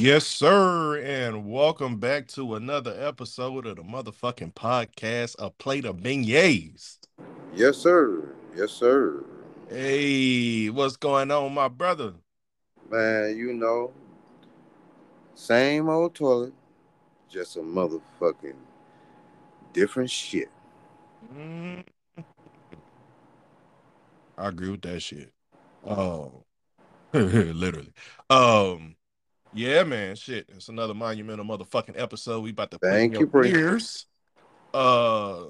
Yes, sir, and welcome back to another episode of the motherfucking podcast, A Plate of Beignets. Yes, sir. Yes, sir. Hey, what's going on, my brother? Man, you know, same old toilet, just a motherfucking different shit. Mm. I agree with that shit. Oh, literally. Um, yeah, man, shit. It's another monumental motherfucking episode. We about to Thank you, your Bree. ears. Uh,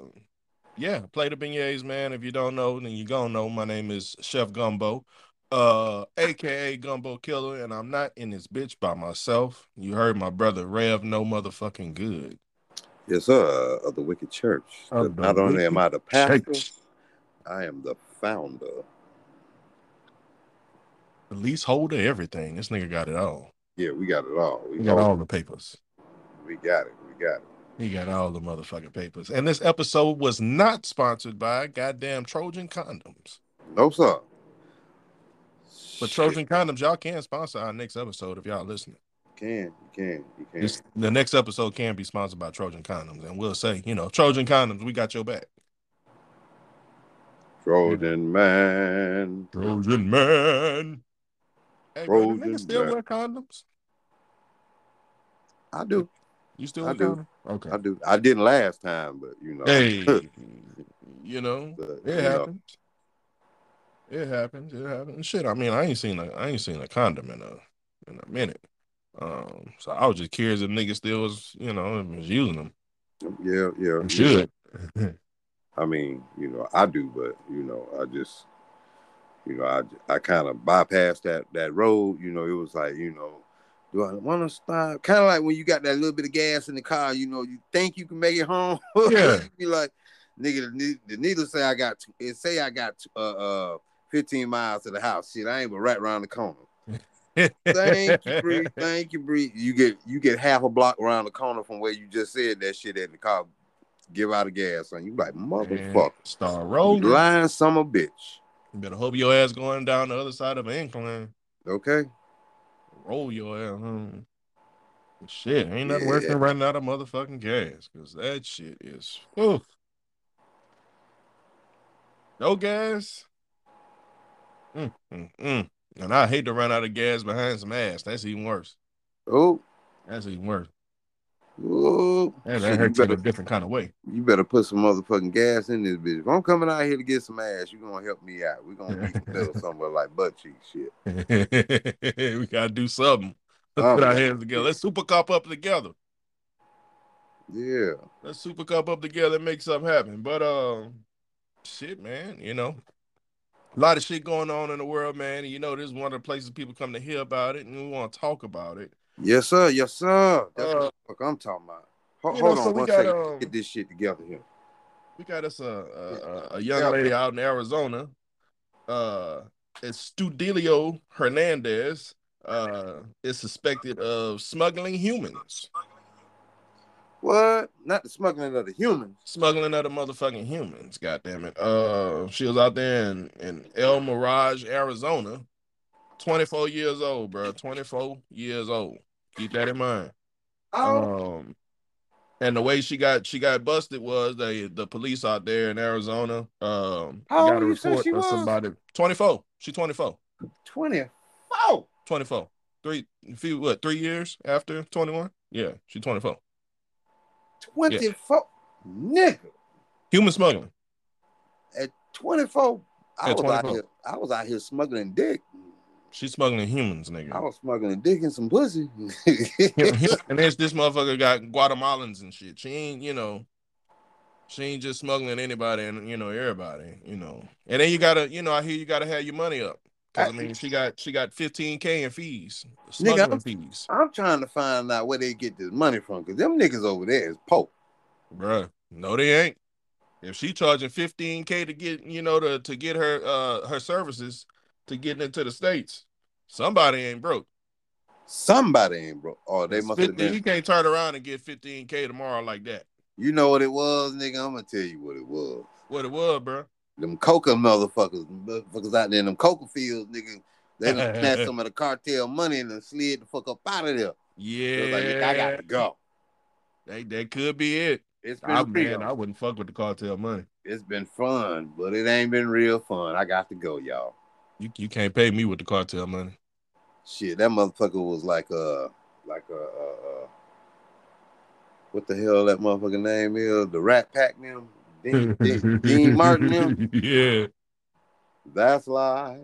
yeah, play the beignets, man. If you don't know, then you gonna know. My name is Chef Gumbo, uh, aka Gumbo Killer, and I'm not in this bitch by myself. You heard my brother Rev, no motherfucking good. Yes, sir. Of the Wicked Church. The Not only am I the pastor, Church. I am the founder. The leaseholder, everything. This nigga got it all. Yeah, we got it all. We He got all the papers. We got it. We got it. He got all the motherfucking papers. And this episode was not sponsored by goddamn Trojan condoms. No, sir. But Shit. Trojan condoms, y'all can sponsor our next episode if y'all listening. Can, you can, you can. This, the next episode can be sponsored by Trojan condoms, and we'll say, you know, Trojan condoms, we got your back. Trojan man. Trojan man. Hey, bro, do Trojan niggas still man. wear condoms? I do. You still I do. Okay. I do. I didn't last time, but you know. Hey, you know, But, it you know. happens. It happens. It happens. Shit, I mean, I ain't seen a, I ain't seen a condom in a, in a minute. Um, so I was just curious if niggas still was, you know, was using them. Yeah, yeah. And yeah. should. I mean, you know, I do, but you know, I just, you know, I I kind of bypassed that that road. You know, it was like, you know, do I want to stop? Kind of like when you got that little bit of gas in the car. You know, you think you can make it home. Yeah. you be like, nigga, the, the needle say I got, t- it say I got uh uh 15 miles to the house. Shit, I ain't but right around the corner. Thank you, Bree. Thank you, Bree. You get you get half a block around the corner from where you just said that shit at the car. Give out a gas, and you like motherfucker. Start You rolling. lying summer bitch. You better hope your ass going down the other side of an incline. Okay. Roll your ass. home. Shit, ain't nothing Yeah. worse than running out of motherfucking gas because that shit is. Oof. No gas. Mm, mm, mm. And I hate to run out of gas behind some ass. That's even worse. Oh, That's even worse. Oh. That, that you hurts in a better different kind of way. you better put some motherfucking gas in this bitch. If I'm coming out here to get some ass, you gonna help me out. we gonna meet middle somewhere like butt cheek shit. we gotta do something. Let's Oh, put our hands together. Let's super cop up together. Yeah. Let's super cop up together and make something happen. But um, shit, man, you know, a lot of shit going on in the world, man. And you know, this is one of the places people come to hear about it, and we want to talk about it. Yes, sir. Yes, sir. That's Uh, what the fuck I'm talking about. Ho- hold know, on so one got, second. um, Get this shit together here. We got us a a, a, young Yeah. lady out in Arizona. Uh, it's Studelio Hernandez. Uh, is suspected of smuggling humans, What? Not the smuggling of the humans. smuggling other motherfucking humans. God damn it. Uh, she was out there in in El Mirage, Arizona. Twenty four years old, bro. Twenty four years old. Keep that in mind. Oh, Um, and the way she got she got busted was they the police out there in Arizona. Um, How got a old you say report she of was? somebody. Twenty four. She twenty four. 24. 24. Three, a few, what, three years after 21? Yeah, she's 24. 24. Nigga. Human smuggling. At 24, I At was out 24. here. I was out here smuggling dick. She's smuggling humans, nigga. I was smuggling dick and some pussy. and this this motherfucker got Guatemalans and shit. She ain't, you know, she ain't just smuggling anybody and you know everybody, you know. And then you gotta, you know, I hear you gotta have your money up. Cause I mean, she got she got 15k in fees, smuggling I'm- fees, I'm trying to find out where they get this money from because them niggas over there is pope. bruh. No, they ain't. If she charging 15k to get, you know, to to get her uh her services to get into the states, somebody ain't broke. Somebody ain't broke. Oh, they It's must have 50 You been. can't turn around and get 15k tomorrow like that. You know what it was, nigga? I'm gonna tell you what it was. What it was, bro. Them coca motherfuckers, motherfuckers out there in them coca fields, nigga. They done snatched some of the cartel money and then slid the fuck up out of there. Yeah, Like, I got to go. That, that could be it. It's been I, man, I wouldn't fuck with the cartel money. It's been fun, but it ain't been real fun. I got to go, y'all. You you can't pay me with the cartel money. Shit, that motherfucker was like uh like a uh, uh, what the hell that motherfucker name is? The Rat Pack them, Dean, Dean, Dean Martin them. yeah. That's life.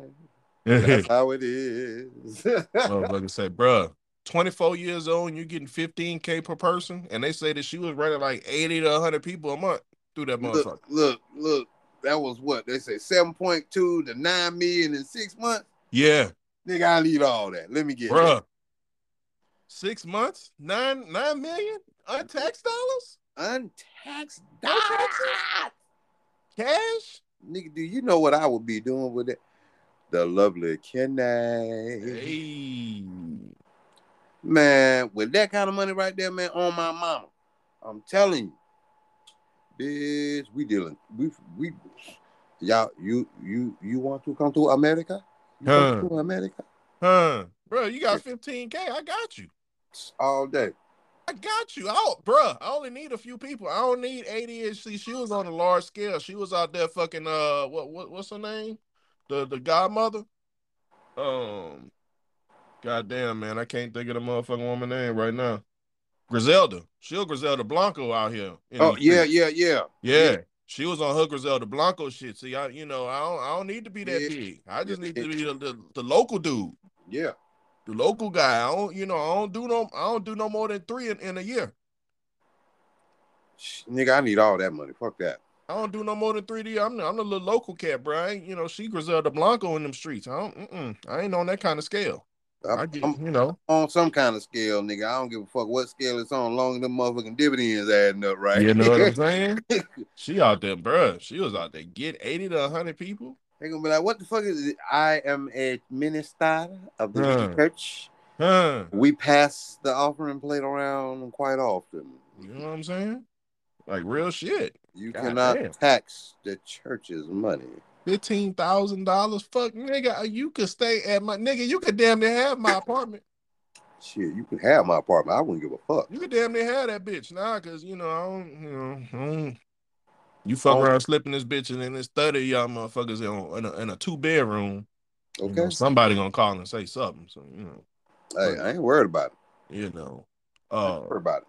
That's how it is. Motherfucker say, bruh, 24 years old and you're getting 15K per person. And they say that she was running like 80 to 100 people a month through that motherfucker. look, look, look. That was what they say, seven point two to nine million in six months. Yeah, Nigga, I need all that. Let me get bruh. Six months, nine nine million untaxed dollars, that. untaxed Untaxed? dollars. cash. Nigga, do you know what I would be doing with it? The lovely Kenny. Hey, Man, with that kind of money right there, man, on my mama. I'm telling you. Bitch, we dealing. We we y'all you you you want to come to America? You Huh. come to America? huh, bro? You got 15K. I got you. All day. I got you. Oh, bruh, I only need a few people. I don't need 80 See, she was on a large scale. She was out there fucking uh what what what's her name? The the godmother? Um goddamn man, I can't think of the motherfucking woman name right now. Griselda. She'll Griselda Blanco out here. in Oh these yeah, yeah, yeah. yeah. She was on her Griselda Blanco shit. See, I you know, I don't I don't need to be that Yeah. big. I just need to be the, the, the local dude. Yeah. The local guy. I don't, you know, I don't do no I don't do no more than three in, in a year. Nigga, I need all that money. Fuck that. I don't do no more than 3D. I'm I'm the little local cat, bro. I ain't, you know, she Griselda Blanco in them streets. I don't. I ain't on that kind of scale. I'm, I get, I'm you know, on some kind of scale, nigga. I don't give a fuck what scale it's on, long as them motherfucking dividends adding up, right? you know what I'm saying? she out there, bro. She was out there get 80 to 100 people. They gonna be like, "What the fuck is it? I am a minister of the Huh. church. Huh? We pass the offering plate around quite often. You know what I'm saying? Like real shit. You God cannot damn. tax the church's money. Fifteen thousand dollars. Fuck, nigga. You could stay at my nigga. You could damn near have my apartment. Shit, you can have my apartment. I wouldn't give a fuck. You could damn near have that bitch now, cause you know I don't, you know, I don't, you fuck around slipping this bitch and then there's thirty y'all motherfuckers in, a, in a two bedroom. You Okay. know, somebody gonna call and say something. So you know, Hey, I ain't worried about it. you know. Uh, worried about it.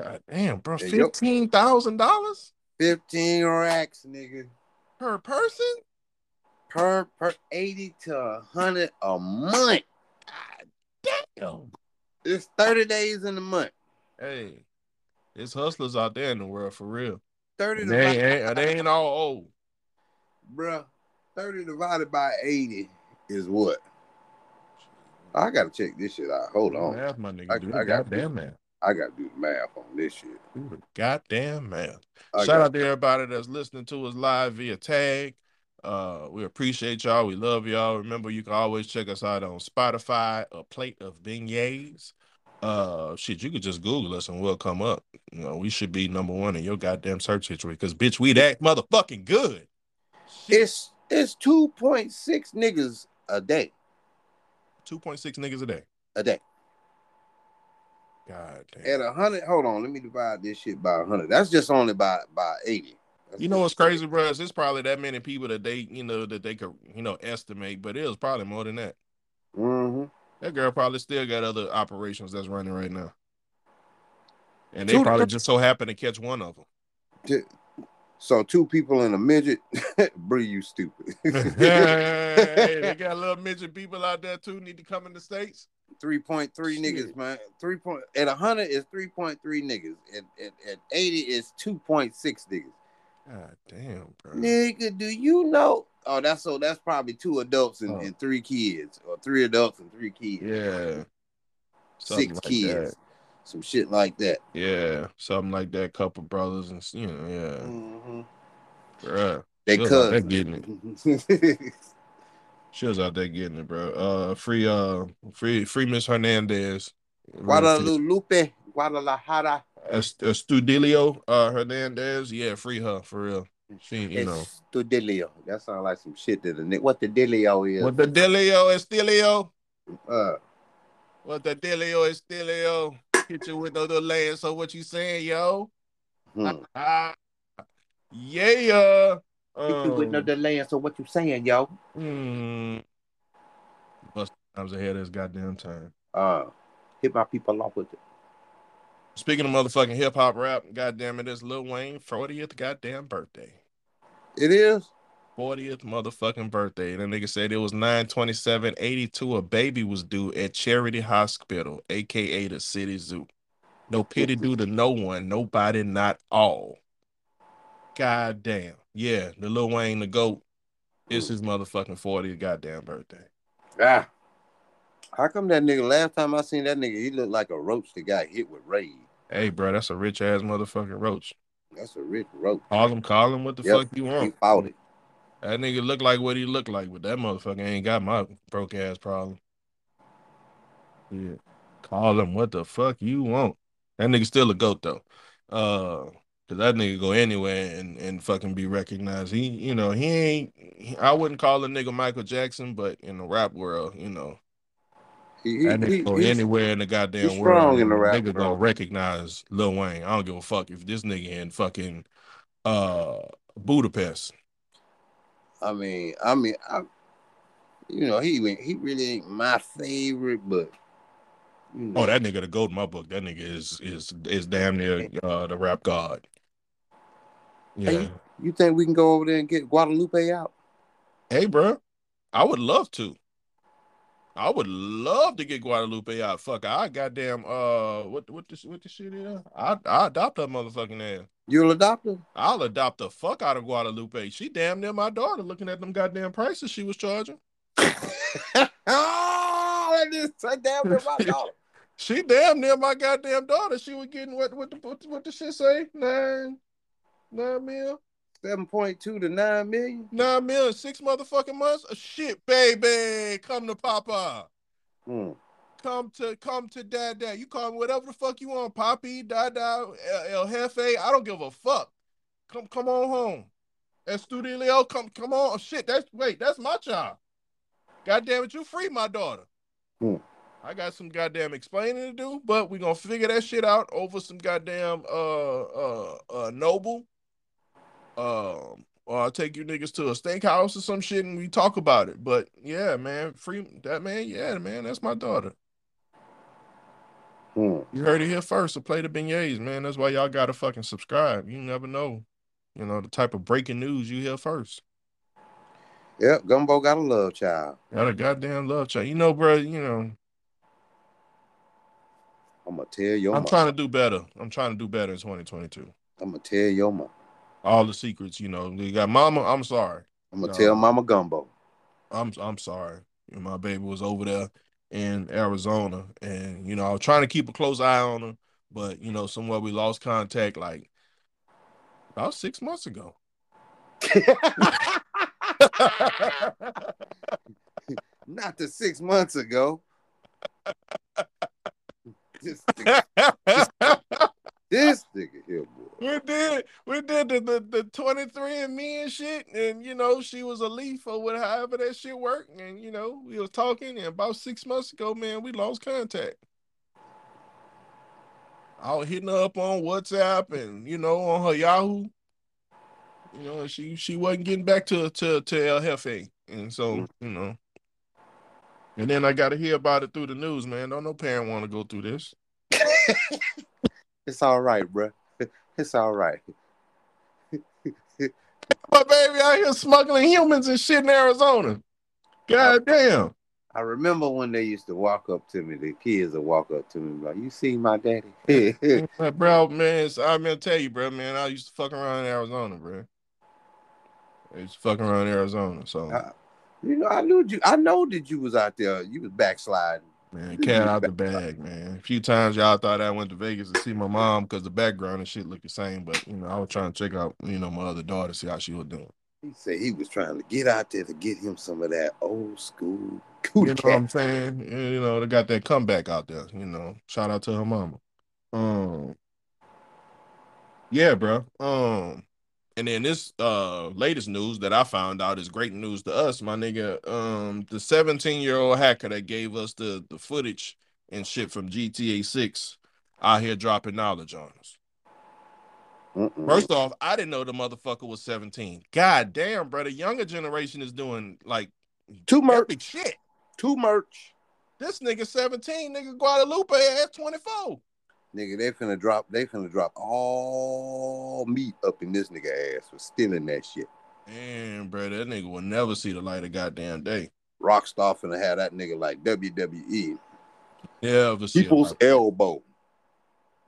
god damn, bro, you fifteen thousand dollars Fifteen racks, nigga, per person. Per per eighty to a hundred a month. Damn. It's thirty days in a month. Hey, it's hustlers out there in the world for real. Thirty And they ain't, divided, ain't- they ain't all old. bruh. Thirty divided by eighty is what? I gotta check this shit out. Hold on. math, my nigga. I- do I the got- goddamn math. I gotta do the math on this shit. Do the goddamn math. I Shout out to everybody that's listening to us live via tag. Uh, we appreciate y'all. We love y'all. Remember, you can always check us out on Spotify, a plate of beignets. Uh, shit, you could just Google us and we'll come up. You know, we should be number one in your goddamn search history because, bitch, we that motherfucking good. Shit. It's it's two point six niggas a day. 2.6 niggas a day. A day. God damn. At a hundred, hold on, let me divide this shit by a hundred. That's just only by by eighty. That's You know what's crazy, bro? Is It's probably that many people that they, you know, that they could, you know, estimate, but it was probably more than that. Mhm. That girl probably still got other operations that's running right now. And they Two- probably just so happen to catch one of them. So two people in a midget, Bree, you stupid. hey, they got little midget people out there too. Need to come in the states. Three point three Shit. niggas, man. Three point at a hundred is three point three niggas. At, at, at eighty is two point six niggas. God damn, bro. Nigga, do you know? Oh, that's so. That's probably two adults and, Oh. and three kids, or three adults and three kids. Yeah, Something six like kids, that. some shit like that. Yeah, something like that. Couple brothers and you know, yeah, Mhm. bruh. They She was out getting it. She was out there getting it, bro. Uh, free, uh, free, free Miss Hernandez. Guadalupe, Guadalajara. Estudillo uh Hernandez, yeah, free her for real. She, you know, Estudillo. That sounds like some shit that a nigga. What the dealio is? what the Delio Estilio? Uh, What the dealio is dealio? Hit you with no delay. So what you saying, yo? Hmm. Ah, yeah. Hit you with no Um, delay. So what you saying, yo? hmm. Bust times ahead of this goddamn time. Uh, hit my people off with it. Speaking of motherfucking hip hop rap, goddamn it, it's Lil Wayne 40th goddamn birthday. It is. 40th motherfucking birthday. That nigga said it was 927 82. A baby was due at Charity Hospital, aka the City Zoo. No pity due to no one, nobody, not all. God damn. Yeah, the Lil Wayne, the GOAT, it's his motherfucking 40th goddamn birthday. Ah. How come that nigga? Last time I seen that nigga, he looked like a roach that got hit with raid. Hey, bro, that's a rich ass motherfucking roach. That's a rich roach. Call him, call him what the Yep, fuck you want. He want. fought it. That nigga look like what he look like, but that motherfucker ain't got my broke ass problem. Yeah. Call him what the fuck you want. That nigga still a goat though. Uh cause that nigga go anywhere and, and fucking be recognized. He, you know, he ain't he- I wouldn't call a nigga Michael Jackson, but in the rap world, you know, He, he, that nigga he, go anywhere in the goddamn he's world. strong in the nigga rap gonna recognize Lil Wayne. I don't give a fuck if this nigga in fucking uh Budapest. I mean, I mean, I, you know, he went- he really ain't my favorite, but you know, Oh, that nigga the goat in my book. That nigga is is is damn near uh the rap god. Yeah. Hey. you think we can go over there and get Guadalupe out? Hey, bro, I would love to. I would love to get Guadalupe out. Fuck, I goddamn uh, what what this what this shit is? I I adopt that motherfucking ass. You'll adopt her? I'll adopt the fuck out of Guadalupe. She damn near my daughter. Looking at them goddamn prices she was charging. oh, that is damn near my daughter. She damn near my goddamn daughter. She was getting what what the what, what the shit say nine nine mil Seven point two to nine million. nine mil in six motherfucking months. Uh, shit, baby, come to Papa. Hmm. come to come to dad dad. You call me whatever the fuck you want, Poppy, Dada, El, El Jefe. I don't give a fuck. Come come on home. Estudio, come come on. Oh, shit, that's wait, that's my child. God damn it, you free my daughter. Hmm. I got some goddamn explaining to do, but we gonna figure that shit out over some goddamn uh uh uh noble. Um or I'll take you niggas to a steakhouse or some shit and we talk about it. But yeah, man, free that man, yeah, man, that's my daughter. Hmm. You heard it here first. So play the beignets, man. That's why y'all gotta fucking subscribe. You never know, you know, the type of breaking news you hear first. Yep, Gumbo got a love child. Got a goddamn love child. You know, bro, you know, I'm gonna tell your I'm trying to do better. I'm trying to do better in 2022. I'm gonna tell your mom. All the secrets, you know. You got mama, I'm sorry. I'm gonna tell Mama Gumbo. I'm I'm sorry. You know, my baby was over there in Arizona, and you know I was trying to keep a close eye on her, but you know somewhere we lost contact like about six months ago. Not the six months ago. this, nigga, this nigga here. We did we did the, the the 23 and me and shit, and you know she was a leaf or whatever however that shit worked, and you know we was talking, and about six months ago, man, we lost contact. I was hitting her up on WhatsApp and you know on her Yahoo. You know, she she wasn't getting back to to to El Jefe, and so Mm. you know. And then I got to hear about it through the news, man. Don't no parent want to go through this. It's all right, bruh. It's all right. My baby out here smuggling humans and shit in Arizona. God damn. I remember when they used to walk up to me, the kids would walk up to me like, You see my daddy? Bro, man, I'm gonna tell you, bro, man. I used to fuck around in Arizona, bro. I used to fuck around in Arizona. So, you know, I knew you I know that you was out there, you was backsliding. Man, cat out the bag, man. A few times y'all thought I went to Vegas to see my mom because the background and shit looked the same. But, you know, I was trying to check out, you know, my other daughter, see how she was doing. He said he was trying to get out there to get him some of that old school You cootie know what I'm saying? You know, they got that comeback out there, you know. Shout out to her mama. Um Yeah, bro. Um and then this uh latest news that I found out is great news to us, my nigga. Um the 17-year-old hacker that gave us the the footage and shit from GTA 6 out here dropping knowledge on us. Mm-mm. First off, I didn't know the motherfucker was 17. God damn, brother. Younger generation is doing like Too much. shit. Too much. This nigga 17, nigga Guadalupe at 24. Nigga, they finna drop. They finna drop all meat up in this nigga ass for stealing that shit. Damn, bro, that nigga will never see the light of goddamn day. Rockstar finna have that nigga like WWE. Yeah, People's elbow.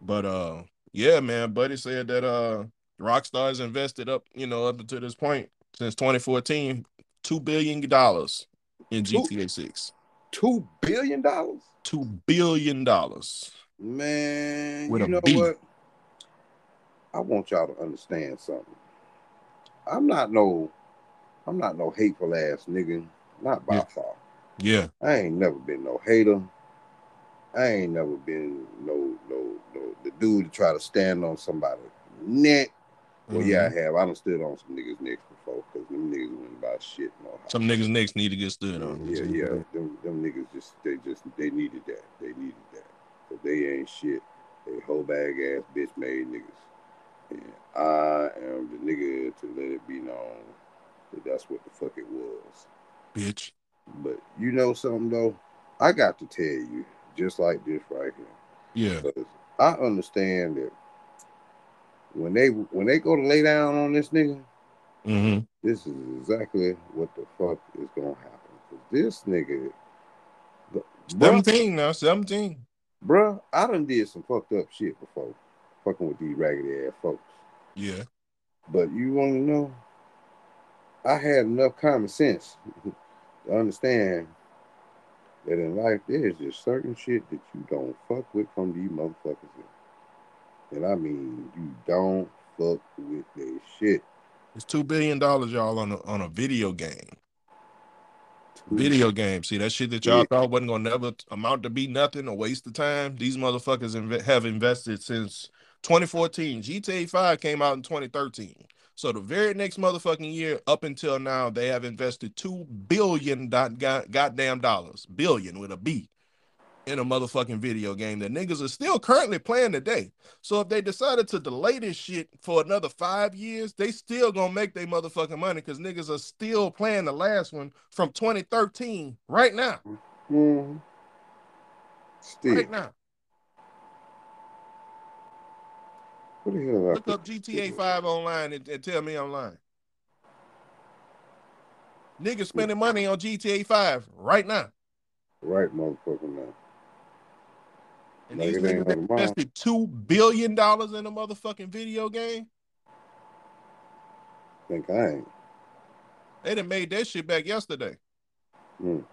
But uh, yeah, man, Buddy said that uh, Rockstar's invested up, you know, up until this point since 2014, two billion dollars in GTA 6. Two billion dollars. Two billion dollars. Man, With you know what? I want y'all to understand something. I'm not no, I'm not no hateful ass nigga. Not by Yeah. far. Yeah, I ain't never been no hater. I ain't never been no no no the dude to try to stand on somebody's neck. Well, yeah, Mhm. I have. I done stood on some niggas' necks before because them niggas went about shit. No some niggas next need to get stood on. Yeah, yeah. Them, them niggas just they just they needed that. They needed that. They ain't shit. They whole bag ass bitch made niggas. And I am the nigga to let it be known that that's what the fuck it was. bitch. But you know something though? I got to tell you, just like this right here. Yeah, Because I understand that when they when they go to lay down on this nigga, hmm this is exactly what the fuck is gonna happen. this nigga, bruh, 17 now, 17. Bruh, I done did some fucked up shit before, fucking with these raggedy ass folks. Yeah, But you want to know? I had enough common sense to understand that in life there is just certain shit that you don't fuck with from these motherfuckers. And I mean, you don't fuck with their shit. it's two billion dollars, y'all, on a on a video game. Video game. See that shit that y'all thought wasn't gonna never amount to be nothing, a waste of time. These motherfuckers inve- have invested since 2014. GTA 5 came out in 2013. So the very next motherfucking year, up until now, they have invested two billion dot god, goddamn dollars, billion with a B, in a motherfucking video game that niggas are still currently playing today. So if they decided to delay this shit for another five years, they still gonna make their motherfucking money because niggas are still playing the last one from 2013 right now. Mhm. Still, Right now. what the hell? Look up GTA 5 online and, and tell me I'm lying. Niggas spending money on GTA 5 right now. Right, motherfucker. Now, And these niggas invested two billion dollars in a motherfucking video game. think I ain't. They done made that shit back yesterday. Mm.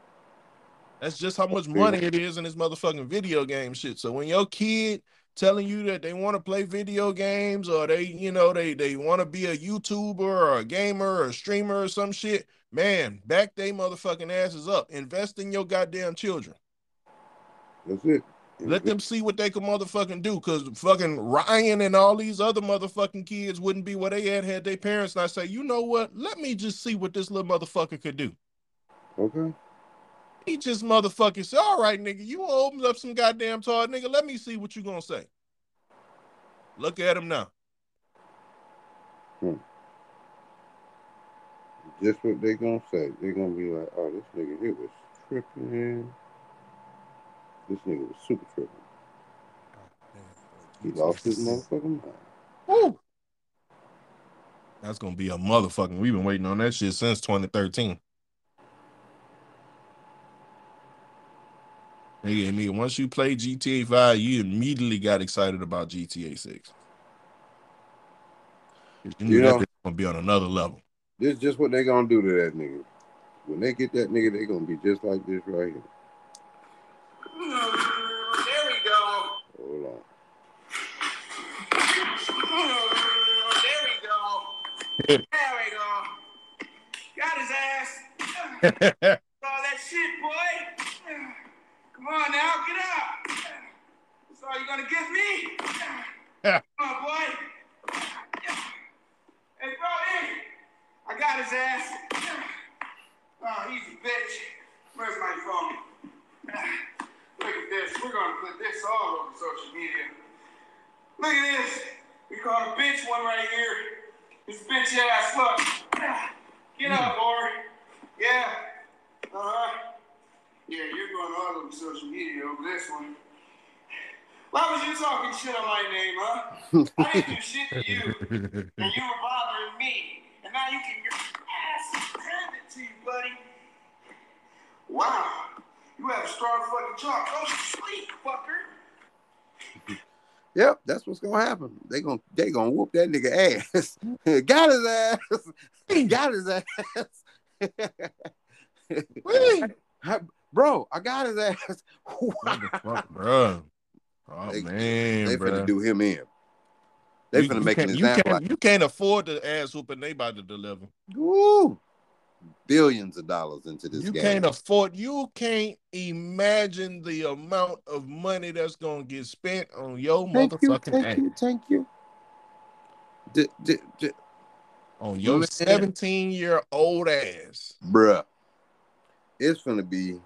That's just how much money it is in this motherfucking video game shit. So when your kid telling you that they want to play video games or they, you know, they they want to be a YouTuber or a gamer or a streamer or some shit, man, back they motherfucking asses up. Invest in your goddamn children. That's it. Let them see what they can motherfucking do. Cause fucking Ryan and all these other motherfucking kids wouldn't be where they had had their parents not say, you know what? Let me just see what this little motherfucker could do. Okay. He just motherfucking said, all right, nigga, you open up some goddamn toy, nigga. Let me see what you gonna say. Look at him now. Hmm. Just what they gonna say. They gonna be like, oh, this nigga here was tripping. This nigga was super tripping. Oh, he lost his motherfucking mind. Woo. That's gonna be a motherfucking. We've been waiting on that shit since 2013. Nigga, nigga, once you play GTA 5, you immediately got excited about GTA 6. You knew You know- gonna be on another level. This is just what they gonna do to that nigga. When they get that nigga, they gonna be just like this right here. There we go. Hold on. There we go. There we go. Got his ass. All that shit, boy. Come on now, get up. That's all you gonna give me? Come on, boy. Hey, bro, hey. I got his ass. Oh, he's a bitch. Where's my phone? Look at this. We're gonna put this all over social media. Look at this. We caught a bitch one right here. This bitch ass, look. Get up, boy. Yeah. Uh-huh. Yeah, you're going all over social media over this one. Why was you talking shit on my name, huh? I didn't do shit to you, and you were bothering me. And now you can get your ass handed to you, buddy. Wow. You have a star fucking chalk. Go to sleep, fucker. Yep, that's what's gonna happen. They gonna they gonna whoop that nigga ass. Got his ass. Got his ass. Hi- Bro, I got his ass. What the fuck, bro? Oh They- man, they bro. finna do him in. They You- finna you make an can't- you can't, you can't afford the ass whooping they about to deliver. Woo! Billions of dollars into this you game. can't afford. You can't imagine the amount of money that's gonna get spent on your thank you, thank you, thank you. D- d- d- On your seventeen year old ass. bruh, it's gonna be,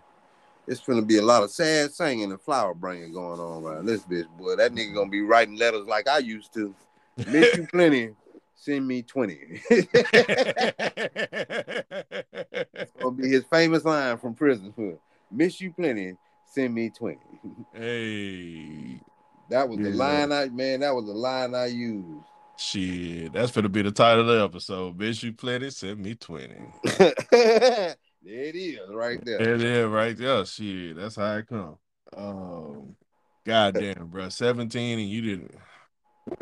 it's gonna be a lot of sad singing and flower bringing going on around this bitch, boy. That nigga gonna be writing letters like I used to. Miss you plenty. Send me twenty. gonna be his famous line from prison. Miss you plenty. Send me twenty. hey, That was the line I man. That was the line I used. shit, that's gonna be the title of the episode. Bitch, you plenty, send me twenty. there it is, right there. It is right there. Shit, that's how it come. Um, goddamn, bro, seventeen and you didn't.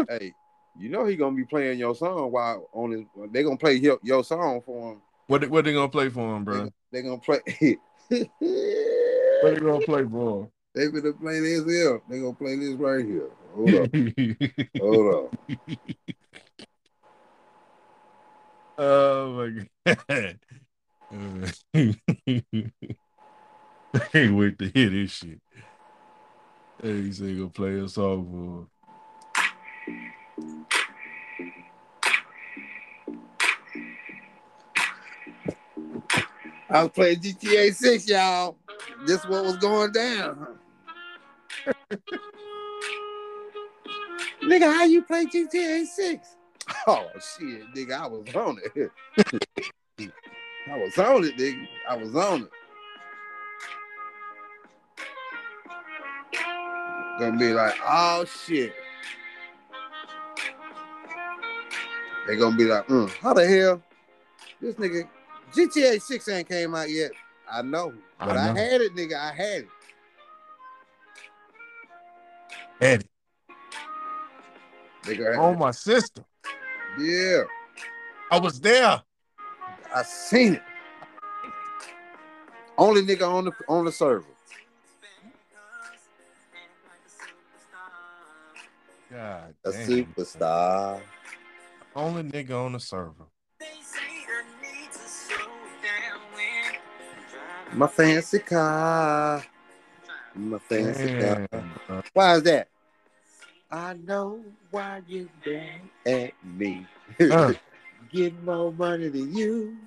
Hey, you know he gonna be playing your song while on his. They gonna play your, your song for him. What they- what they gonna play for him, bro? gonna- they gonna play. What they gonna play for they gonna play this here. They gonna play this right here. Hold up. Hold up. oh my god. I can't wait to hear this shit. Hey, he said he gonna play a song I was playing GTA 6, y'all. This what was going down. nigga, how you play GTA 6? Oh shit, nigga, I was on it. I was on it, nigga. I was on it. Gonna be like, oh shit. They gonna be like, mm, how the hell? This nigga GTA 6 ain't came out yet. I know, but I, know. had it, nigga. I had it. for. Eddie, Nigga, on my sister. yeah, I was there. I seen it. Only nigga on the on the server. God A damn. superstar. Only nigga on the server. My fancy car. My fancy car. Damn, bro. Why is that? I know why you bad at me. Uh. Get more money than you.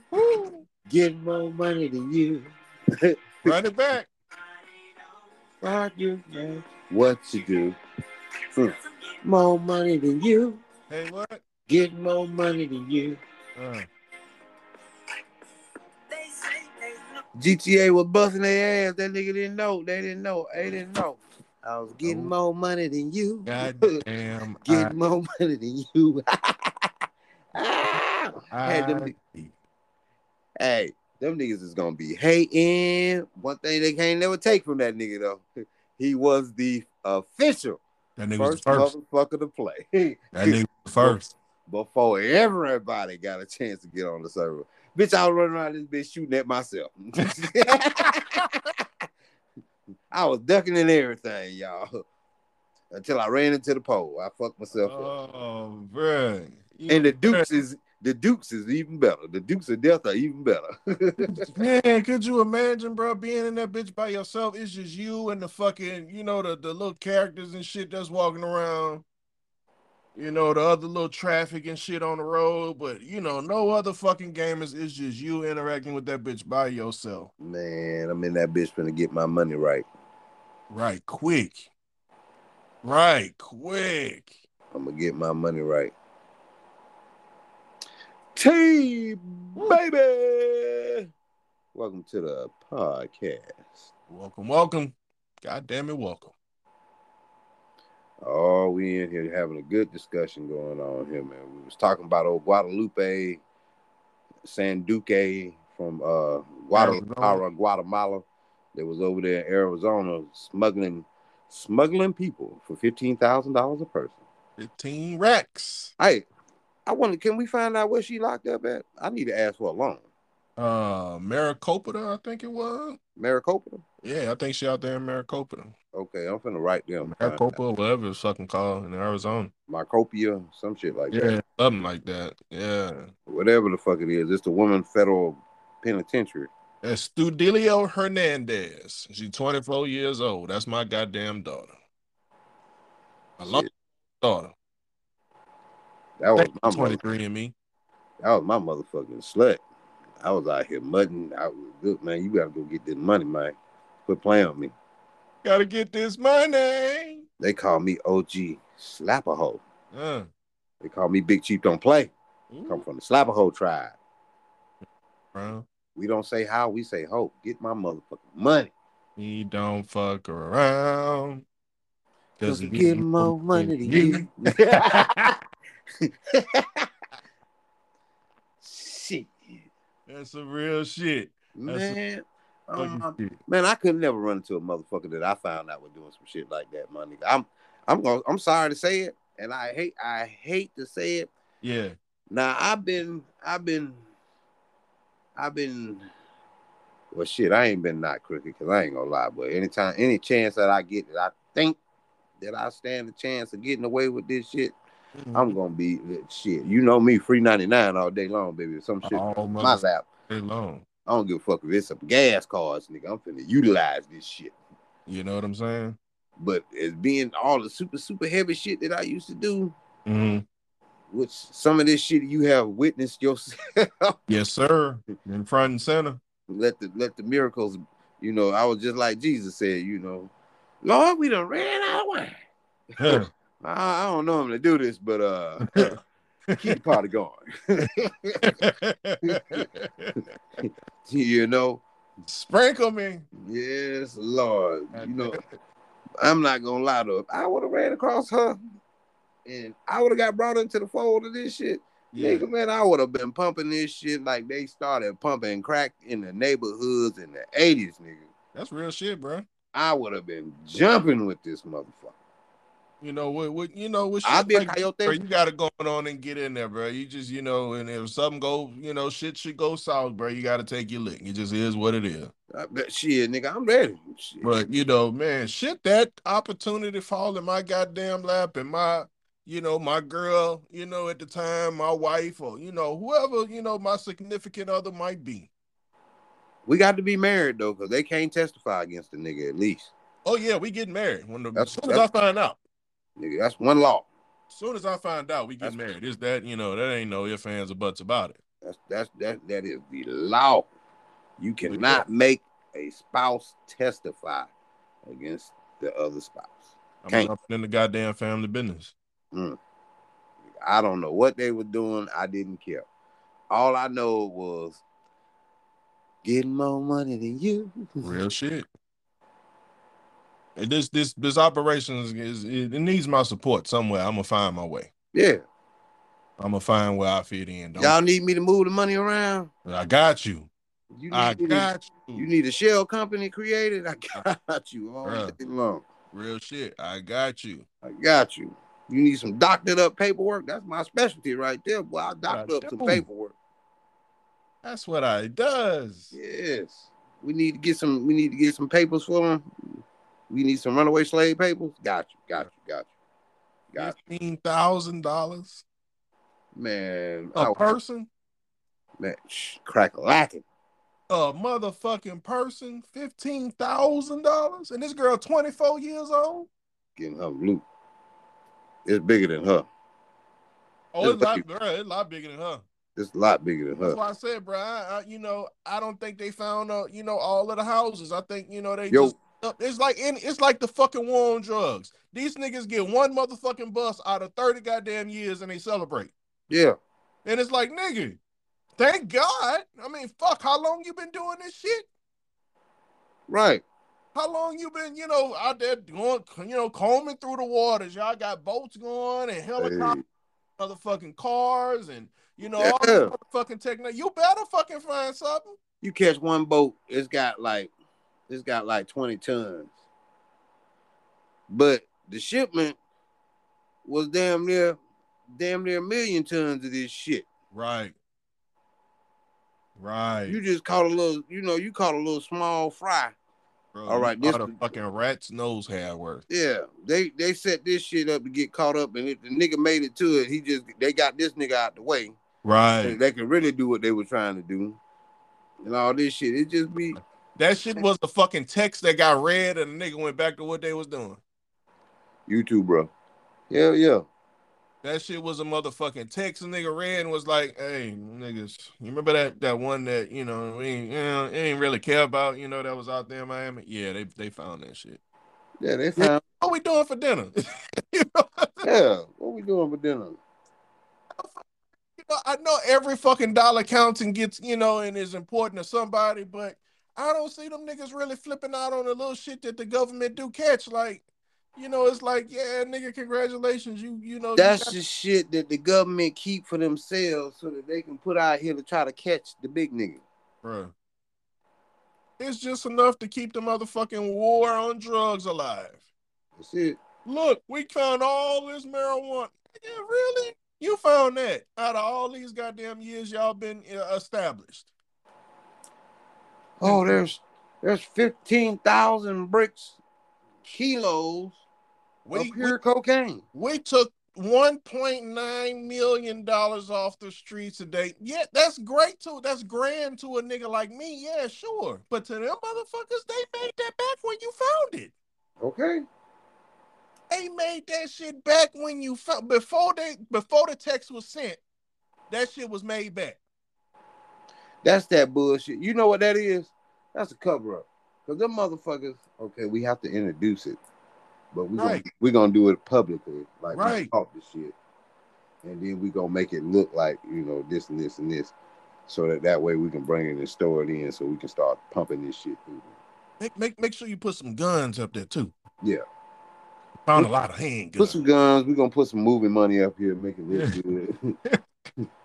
Get more money than you. Run it back. Why you know what you do? Hmm. More money than you. Hey, what? Get more money than you. GTA was busting their ass. That nigga didn't know. They didn't know. They didn't know. I was getting more money than you. God damn. getting more money than you. Ah! I, Had them, hey, them niggas is gonna be hating. One thing they can't never take from that nigga though. He was the official that nigga was first, the first. motherfucker to play That nigga was the first. Before everybody got a chance to get on the server. Bitch, I was running around this bitch shooting at myself. I was ducking and everything, y'all. Until I ran into the pole. I fucked myself up. Oh, bro. And the Dukes is the Dukes is even better. The Dukes of Death are even better. Man, could you imagine, bro, being in that bitch by yourself? It's just you and the fucking, you know, the, the little characters and shit that's walking around. You know, the other little traffic and shit on the road, but you know, no other fucking gamers. It's just you interacting with that bitch by yourself. Man, I'm in that bitch finna get my money right. Right, quick. Right, quick. I'm gonna get my money right. T baby. Welcome to the podcast. Welcome, welcome. God damn it, welcome. Oh, we in here having a good discussion going on here, man. We was talking about old Guadalupe Sanduque from uh Guadalajara, Guatemala. That was over there in Arizona smuggling smuggling people for fifteen thousand dollars a person. 15 racks. Hey, I wonder, can we find out where she locked up at? I need to ask for a loan. Uh Maricopa, I think it was. Maricopa? Yeah, I think she out there in Maricopa. Okay, I'm finna write them. Maricopa, whatever it's fucking called in Arizona. Marcopia, some shit like Yeah, that. something like that. Yeah. Whatever the fuck it is. It's the woman federal penitentiary. That's Studelio Hernandez. She's 24 years old. That's my goddamn daughter. I love daughter. that was Thank my you, mother, 23 and me. that was my motherfucking slut. I was out here mudding. I was good, man. You gotta go get this money, man. Quit playing with me. Gotta get this money. They call me OG Slapperhole. Uh, They call me Big Chief Don't Play. Come from the Slapperhole tribe. bro. We don't say how, we say hope. Get my motherfucking money. He don't fuck around. Cause he we give more money to you. Shit. That's some real shit. That's Man. um, shit. man, I could never run into a motherfucker that I found out was doing some shit like that, my nigga. I'm I'm going I'm sorry to say it, and I hate I hate to say it. Yeah. Now I've been I've been I've been well shit, I ain't been not crooked because I ain't gonna lie, but anytime any chance that I get that I think that I stand a chance of getting away with this shit, Mm-hmm. I'm gonna be shit. You know me, free 99 all day long, baby. Some shit all my lap. day long. I don't give a fuck if it's some gas cards, nigga. I'm finna utilize this shit. You know what I'm saying? But as being all the super, super heavy shit that I used to do, hmm which some of this shit you have witnessed yourself, Yes, sir. In front and center. let the let the miracles, you know, I was just like Jesus said, you know, Lord, we done ran out of wine. I, I don't know him to do this, but uh keep the party going. you know, Sprinkle me. yes, Lord. You know, I'm not gonna lie to her. I would have ran across her and I would have got brought into the fold of this shit. Yeah. Nigga, man, I would have been pumping this shit like they started pumping crack in the neighborhoods in the 80s, nigga. That's real shit, bro. I would have been jumping with this motherfucker. You know what? What you know? What I'll be a coyote. bro, you got to go on and get in there, bro. You just you know, and if something go, you know, shit should go south, bro. You got to take your lick. It just is what it is. I bet shit, nigga, I'm ready. Shit. But you know, man, shit, that opportunity fall in my goddamn lap, and my, you know, my girl, you know, at the time, my wife, or you know, whoever, you know, my significant other might be. We got to be married though, because they can't testify against the nigga at least. Oh yeah, we getting married when the as soon as I find out. Nigga, that's one law. As soon as I find out, we get That's- married. Is that you know that ain't no ifs, ands, or buts about it. That's that's that that is the law. You cannot make a spouse testify against the other spouse. I'm Can't. jumping in the goddamn family business. Mm. I don't know what they were doing. I didn't care. All I know was getting more money than you. Real shit. This this this operation is, it, it needs my support somewhere. I'm gonna find my way. Yeah. I'm gonna find where I fit in. Don't- Y'all need me to move the money around. I got you. You need, I got you you. need a shell company created. I got you all Bruh. day long. Real shit. I got you. I got you. You need some doctored up paperwork. That's my specialty right there. Boy, I'll doctor I up some paperwork. That's what I does. Yes. We need to get some. We need to get some papers for them. We need some runaway slave papers. Got you. Got you. Got you. Got Fifteen thousand dollars. Man. a I- person. man, shh, crack lacking. A motherfucking person. Fifteen thousand dollars, and this girl twenty four years old. Getting her loot. It's bigger than her. Oh, it's It's a lot, bro, it's a lot bigger than her. It's a lot bigger than her. That's why I said, bro. I, I, you know, I don't think they found, uh, you know, all of the houses. I think, you know, they Yo, just It's like in, it's like the fucking war on drugs. These niggas get one motherfucking bus out of 30 goddamn years and they celebrate. Yeah. And it's like, nigga, thank God. I mean, fuck, how long you been doing this shit? Right. How long you been, you know, out there going, you know, combing through the waters? Y'all got boats going and helicopters, Hey. motherfucking cars, and you know, Yeah. all this motherfucking technology. You better fucking find something. You catch one boat, it's got like it's got like 20 tons. But the shipment was damn near damn near a million tons of this shit. Right. Right. You just caught a little, you know, you caught a little small fry. Bro, all right, this- the fucking rat's nose hair worth. Yeah, they they set this shit up to get caught up, and if the nigga made it to it, he just they got this nigga out the way. Right. They can really do what they were trying to do, and all this shit. It just be That shit was the fucking text that got read and the nigga went back to what they was doing. you too, bro. Yeah, yeah. That shit was a motherfucking text. A nigga read and was like, "Hey, niggas, you remember that that one that you know we ain't, you know, ain't really care about, you know, that was out there in Miami? Yeah, they they found that shit. Yeah, they found. What we doing for dinner? you, know, Yeah, what we doing for dinner? you know, I know every fucking dollar counts and gets, you know, and is important to somebody, but I don't see them niggas really flipping out on the little shit that the government do catch. Like, you know, it's like, yeah, nigga, congratulations, you, you know, you That's got- the shit that the government keep for themselves so that they can put out here to try to catch the big nigga. Bruh. It's just enough to keep the motherfucking war on drugs alive. That's it. Look, we found all this marijuana. Yeah, really? You found that out of all these goddamn years y'all been uh, established. Oh, there's there's fifteen thousand bricks, kilos We, of we, pure cocaine. we took $1.9 million off the streets today. Yeah, that's great too. That's grand to a nigga like me. Yeah, sure. But to them motherfuckers, they made that back when you found it. Okay. They made that shit back when you found before they before the text was sent. That shit was made back. That's that bullshit. You know what that is? That's a cover up. Cause them motherfuckers, okay, we have to introduce it. But we Right. gonna, we're gonna do it publicly. Like we Right. talk the shit. And then we gonna make it look like, you know, this and this and this. So that that way we can bring it and store it in so we can start pumping this shit through. Make make make sure you put some guns up there too. Yeah. Found a lot of handguns. Put some guns. We're gonna put some moving money up here, make it look good.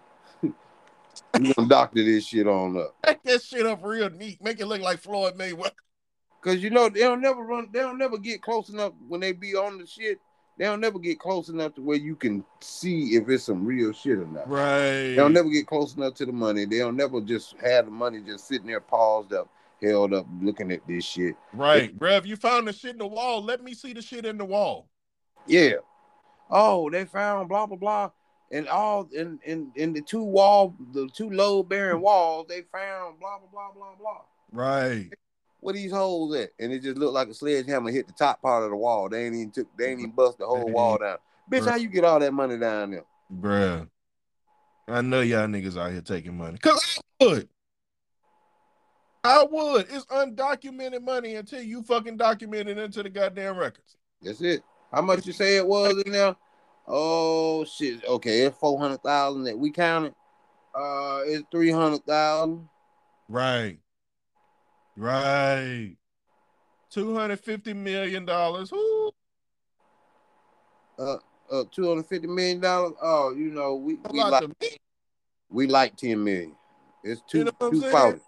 We're gonna doctor this shit on up. Make that shit up real neat. Make it look like Floyd Mayweather. Cause you know they don't never run, they don't never get close enough when they be on the shit. They don't never get close enough to where you can see if it's some real shit or not. Right. They don't never get close enough to the money. They don't never just have the money just sitting there paused up, held up, looking at this shit. right, bruh. If you found the shit in the wall, let me see the shit in the wall. Yeah. Oh, they found blah blah blah. And all in in in the two wall, the two load bearing walls, they found blah blah blah blah blah. Right. Where these holes at? And it just looked like a sledgehammer hit the top part of the wall. They ain't even took they ain't even bust the whole wall down. Bitch, how you get all that money down there? Bruh. I know y'all niggas out here taking money. Cause I would. I would. It's undocumented money until you fucking document it into the goddamn records. That's it. How much you say it was in there? Oh shit. Okay, it's four hundred thousand that we counted. Uh it's three hundred thousand. Right. Right. Two hundred fifty million dollars. Who? Uh uh two hundred fifty million dollars. Oh, you know, we we like we like ten million. It's two You know two forty.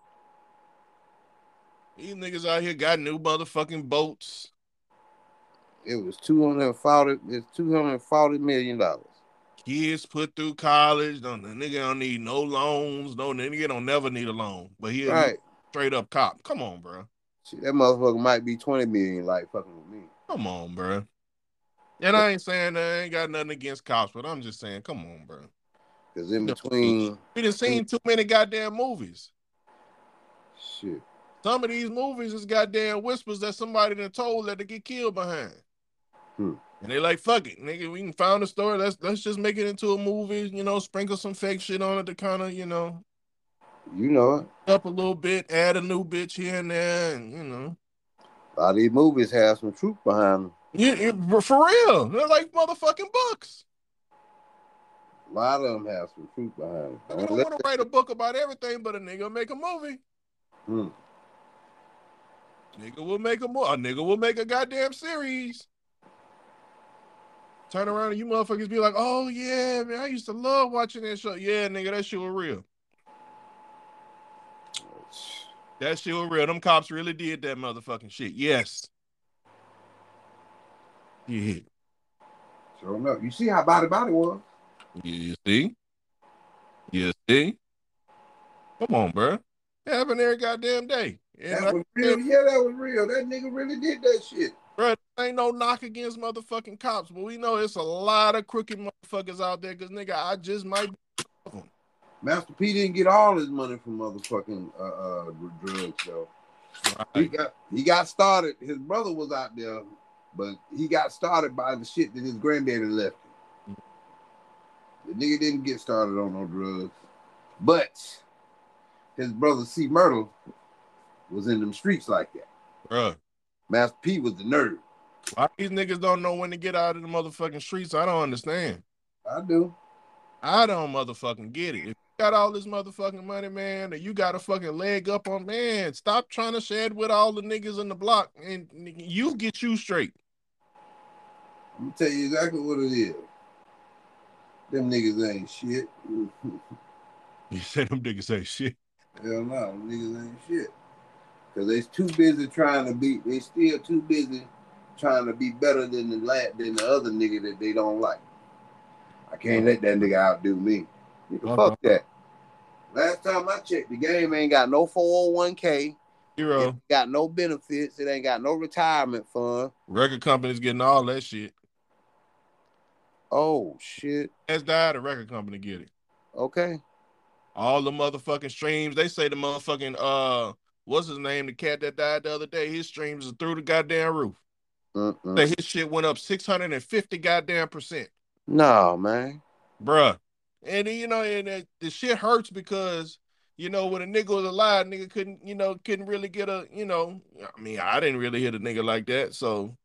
These niggas out here got new motherfucking boats. It was two hundred forty. It's two hundred forty million dollars. Kids put through college. Don't the nigga don't need no loans. No the nigga don't never need a loan. But he a Right. straight up cop. Come on, bro. Shit, that motherfucker might be twenty million, like fucking with me. Come on, bro. And I ain't saying I ain't got nothing against cops, but I'm just saying, come on, bro. Cause in between, We done seen too many goddamn movies. shit. Some of these movies is goddamn whispers that somebody done told that they get killed behind. Hmm. And they like, fuck it, nigga. We can found a story. Let's let's just make it into a movie. You know, sprinkle some fake shit on it to kind of, you know, You know it. up a little bit, add a new bitch here and there, and you know. A lot of these movies have some truth behind them. You, you- for real, they're like motherfucking books. A lot of them have some truth behind them. I Don't want to write a book about everything, but a nigga make a movie. Hmm. Nigga will make a mo- a nigga will make a goddamn series. Turn around and you motherfuckers be like, oh yeah, man, I used to love watching that show. Yeah, nigga, that shit was real. That shit was real. Them cops really did that motherfucking shit. Yes. Yeah. Sure enough. You see how body body was? You see? You see? Come on, bro. It happen every goddamn day. And That was real. Yeah, that was real. That nigga really did that shit. Bro, ain't no knock against motherfucking cops, but we know it's a lot of crooked motherfuckers out there. Cause nigga, I just might. Be Master P didn't get all his money from motherfucking uh, uh drugs though. He got he got started. His brother was out there, but he got started by the shit that his granddaddy left him. The nigga didn't get started on no drugs, but his brother C-Murder was in them streets like that. Bro, Master P was the nerd. why these niggas don't know when to get out of the motherfucking streets? I don't understand. I do. I don't motherfucking get it. If you got all this motherfucking money, man, and you got a fucking leg up on man, stop trying to shed with all the niggas in the block and you get you straight. I'm gonna tell you exactly what it is. Them niggas ain't shit. You said them niggas ain't shit. Hell no, them niggas ain't shit. Cause they too busy trying to be. They still too busy trying to be better than the la- than the other nigga that they don't like. I can't let that nigga outdo me. Uh-huh. fuck that. Last time I checked, the game ain't got no 401k. It Hero. ain't got no benefits. It ain't got no retirement fund. Record companies getting all that shit. Oh shit. That's died, the record company get it. Okay. All the motherfucking streams. They say the motherfucking uh what's his name? The cat that died the other day, his streams are through the goddamn roof. Mm-mm. Say his shit went up 650 goddamn percent. No man. Bruh. And you know, and the shit hurts because you know, when a nigga was alive, nigga couldn't, you know, couldn't really get a, you know, I mean, I didn't really hit a nigga like that. So,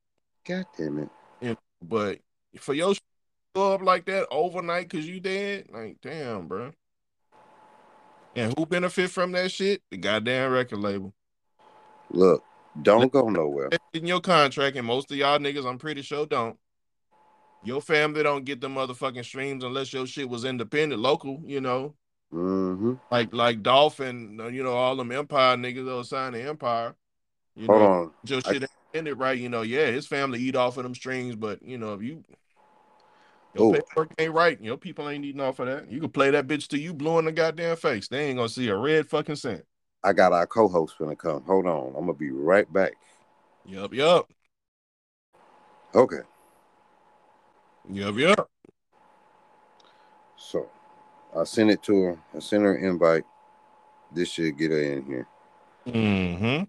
God damn it. but for your shit to go up like that overnight because you dead, like, damn, bro. And who benefit from that shit? The goddamn record label. Look, don't go nowhere. In your contract, and most of y'all niggas, I'm pretty sure, don't. Your family don't get the motherfucking streams unless your shit was independent, local, you know. Mm-hmm. Like like Dolphin, you know, all them Empire niggas that signed to Empire. You Hold know, on. your shit ain't ended right, you know. Yeah, his family eat off of them strings, but you know, if you Your paperwork ain't right, your people ain't eating off of that. You can play that bitch till you blue in the goddamn face. They ain't gonna see a red fucking cent. I got our co-host gonna come. Hold on. I'm gonna be right back. Yup, yup, Okay. yup, yup. So I sent it to her. I sent her an invite. This should get her in here. Mm-hmm.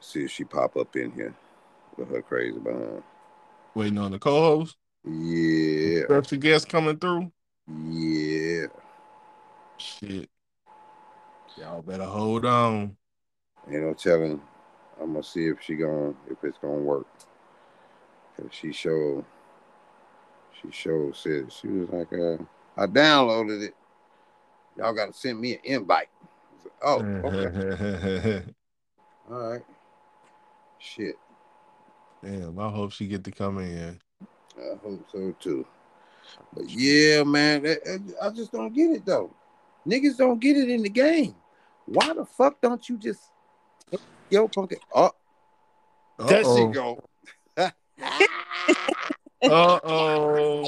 See if she pop up in here with her crazy behind. Waiting on the co-host. Yeah. Special guest coming through. Yeah. Shit. Y'all better hold on. Ain't no telling. I'm gonna see if she gonna if it's gonna work. Cause she showed she showed said she was like uh I downloaded it. Y'all gotta send me an invite. Said, Oh, okay. All right. Shit. Damn, I hope she get to come in. I hope so too. But yeah, man, that- that- I just don't get it though. Niggas don't get it in the game. Why the fuck don't you just yo punk it? Oh, there she go. Uh oh.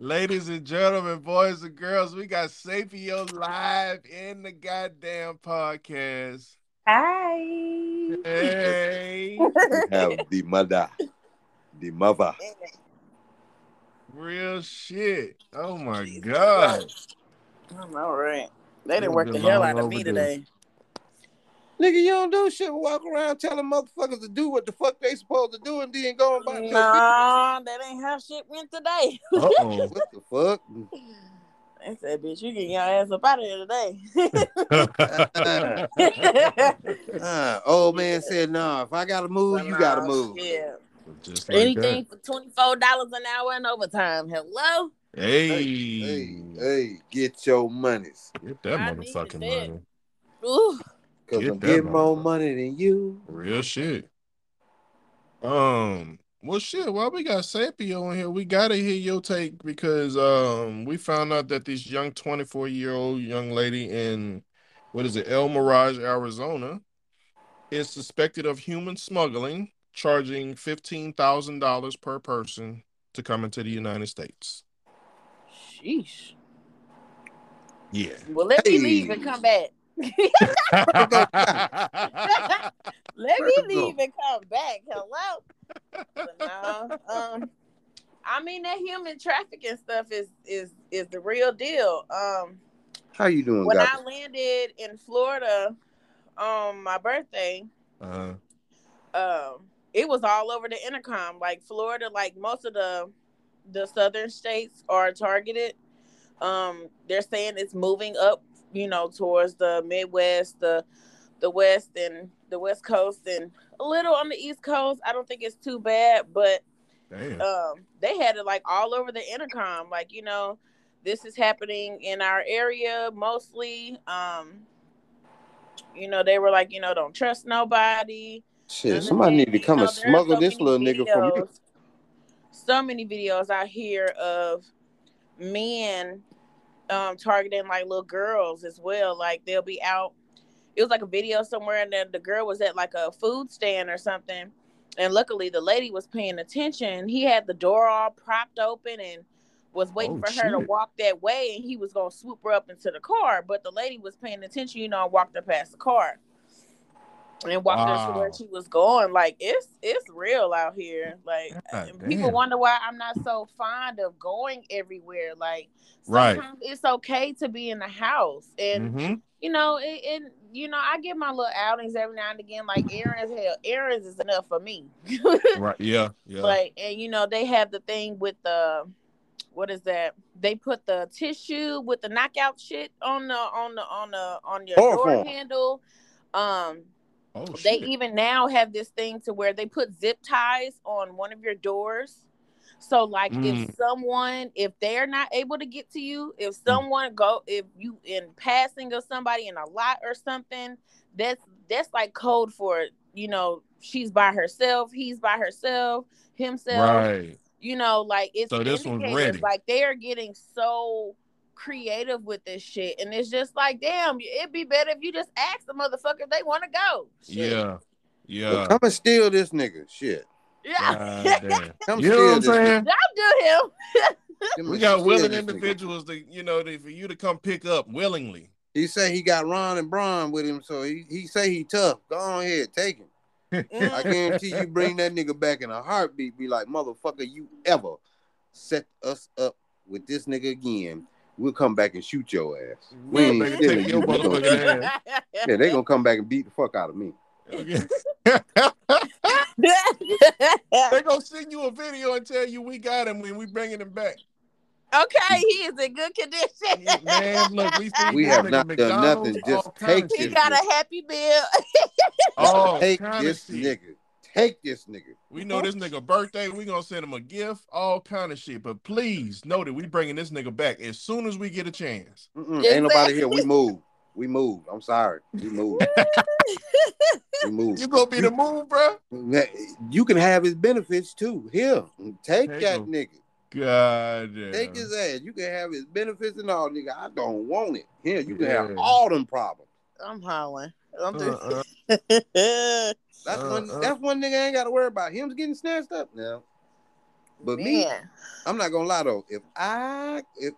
Ladies and gentlemen, boys and girls, we got Sapio live in the goddamn podcast. Hi. Hey, have the mother, the mother. real shit. Oh my god. I'm all right. They didn't work the hell out of me overdue. today. Nigga, you don't do shit. Walk around telling motherfuckers to do what the fuck they supposed to do, and then go about your business. Nah, that ain't how shit went today. Uh oh. What the fuck? They said, bitch, you get your ass up out of here today. Uh, old man said, "No, if I gotta move, you gotta move." Yeah. Just like Anything for twenty four dollars an hour and overtime. Hello. that. Hey, Hey, hey, get your monies, get that I needed motherfucking money. Ooh. cause Get I'm that getting more money than you. Real shit. Um, well, shit. While we got Sapio in here, we gotta hear your take because um, we found out that this young 24 year old young lady in what is it, El Mirage, Arizona, is suspected of human smuggling, charging fifteen thousand dollars per person to come into the United States. Sheesh. Yeah. Well, let me leave and come back. Let me Where'd it go? leave and come back. Hello. But no, um, I mean that human trafficking stuff is is is the real deal. Um, How you doing, when guys? I landed in Florida on my birthday, uh-huh. um, it was all over the intercom. Like Florida, like most of the the southern states are targeted. Um, they're saying it's moving up, you know, towards the Midwest, the the West, and the West Coast, and a little on the East Coast. I don't think it's too bad, but um, they had it like all over the intercom. Like, you know, this is happening in our area mostly. Um, you know, they were like, you know, don't trust nobody. Shit, somebody need to you come know, and smuggle so this little nigga from me. So many videos out here of men um targeting like little girls as well. Like they'll be out. It was like a video somewhere, and then the girl was at like a food stand or something. And luckily, the lady was paying attention. He had the door all propped open and was waiting Oh, for her to walk that way, and he was gonna swoop her up into the car. But the lady was paying attention, you know, and walked her past the car and walked her to where she was going. Like it's it's real out here. Like God people wonder why I'm not so fond of going everywhere. Like Right. it's okay to be in the house, and Mhm. you know, and you know, I get my little outings every now and again. Like errands, hell, errands is enough for me. Right. Yeah. Yeah. Like, and you know, they have the thing with the what is that? They put the tissue with the knockout shit on the on the on the on your door handle. Um, oh they shit. even now have this thing to where they put zip ties on one of your doors. So like Mm. if someone if they're not able to get to you, if Mm. someone go if you in passing of somebody in a lot or something, that's that's like code for, you know, she's by herself, he's by herself, himself. Right. You know, like it's So this one's ready. Like they are getting so creative with this shit. And it's just like, damn, it'd be better if you just ask the motherfucker if they want to go. Shit. Yeah. Well, Yeah. come and steal this nigga. Shit. Yeah. Come You know what I'm saying? Don't do him. We got willing this nigga. individuals that you know that for you to come pick up willingly. He say he got Ron and Braun with him, so he, he say he tough. Go on ahead, take him. I Mm. guarantee you bring that nigga back in a heartbeat. Be like, motherfucker, you ever set us up with this nigga again? We'll come back and shoot your ass. We ain't make stealing you. your We ass. Yeah, they gonna come back and beat the fuck out of me. Okay. they gonna send you a video and tell you we got him when we bringing him back. okay, he is in good condition. Man, look, we We have not done McDonald's, nothing, just all kind of take he shit. got a happy meal. all Take this shit. nigga. Take this nigga. We know this nigga birthday. We gonna send him a gift, all kind of shit. But please know that we bringing this nigga back as soon as we get a chance. Mm-mm, ain't nobody here. We move. We move. I'm sorry. We move. we move. You gonna be the move, bro? You can have his benefits too. Here, take Take that him. nigga. God damn. Take his ass. You can have his benefits and all, nigga. I don't want it. Here, you can have all them problems. I'm hollering. I'm just... Uh-uh. That's one. Uh-uh. That's one nigga I ain't got to worry about. Him's getting snatched up now. But me, I'm not gonna lie though. If I, if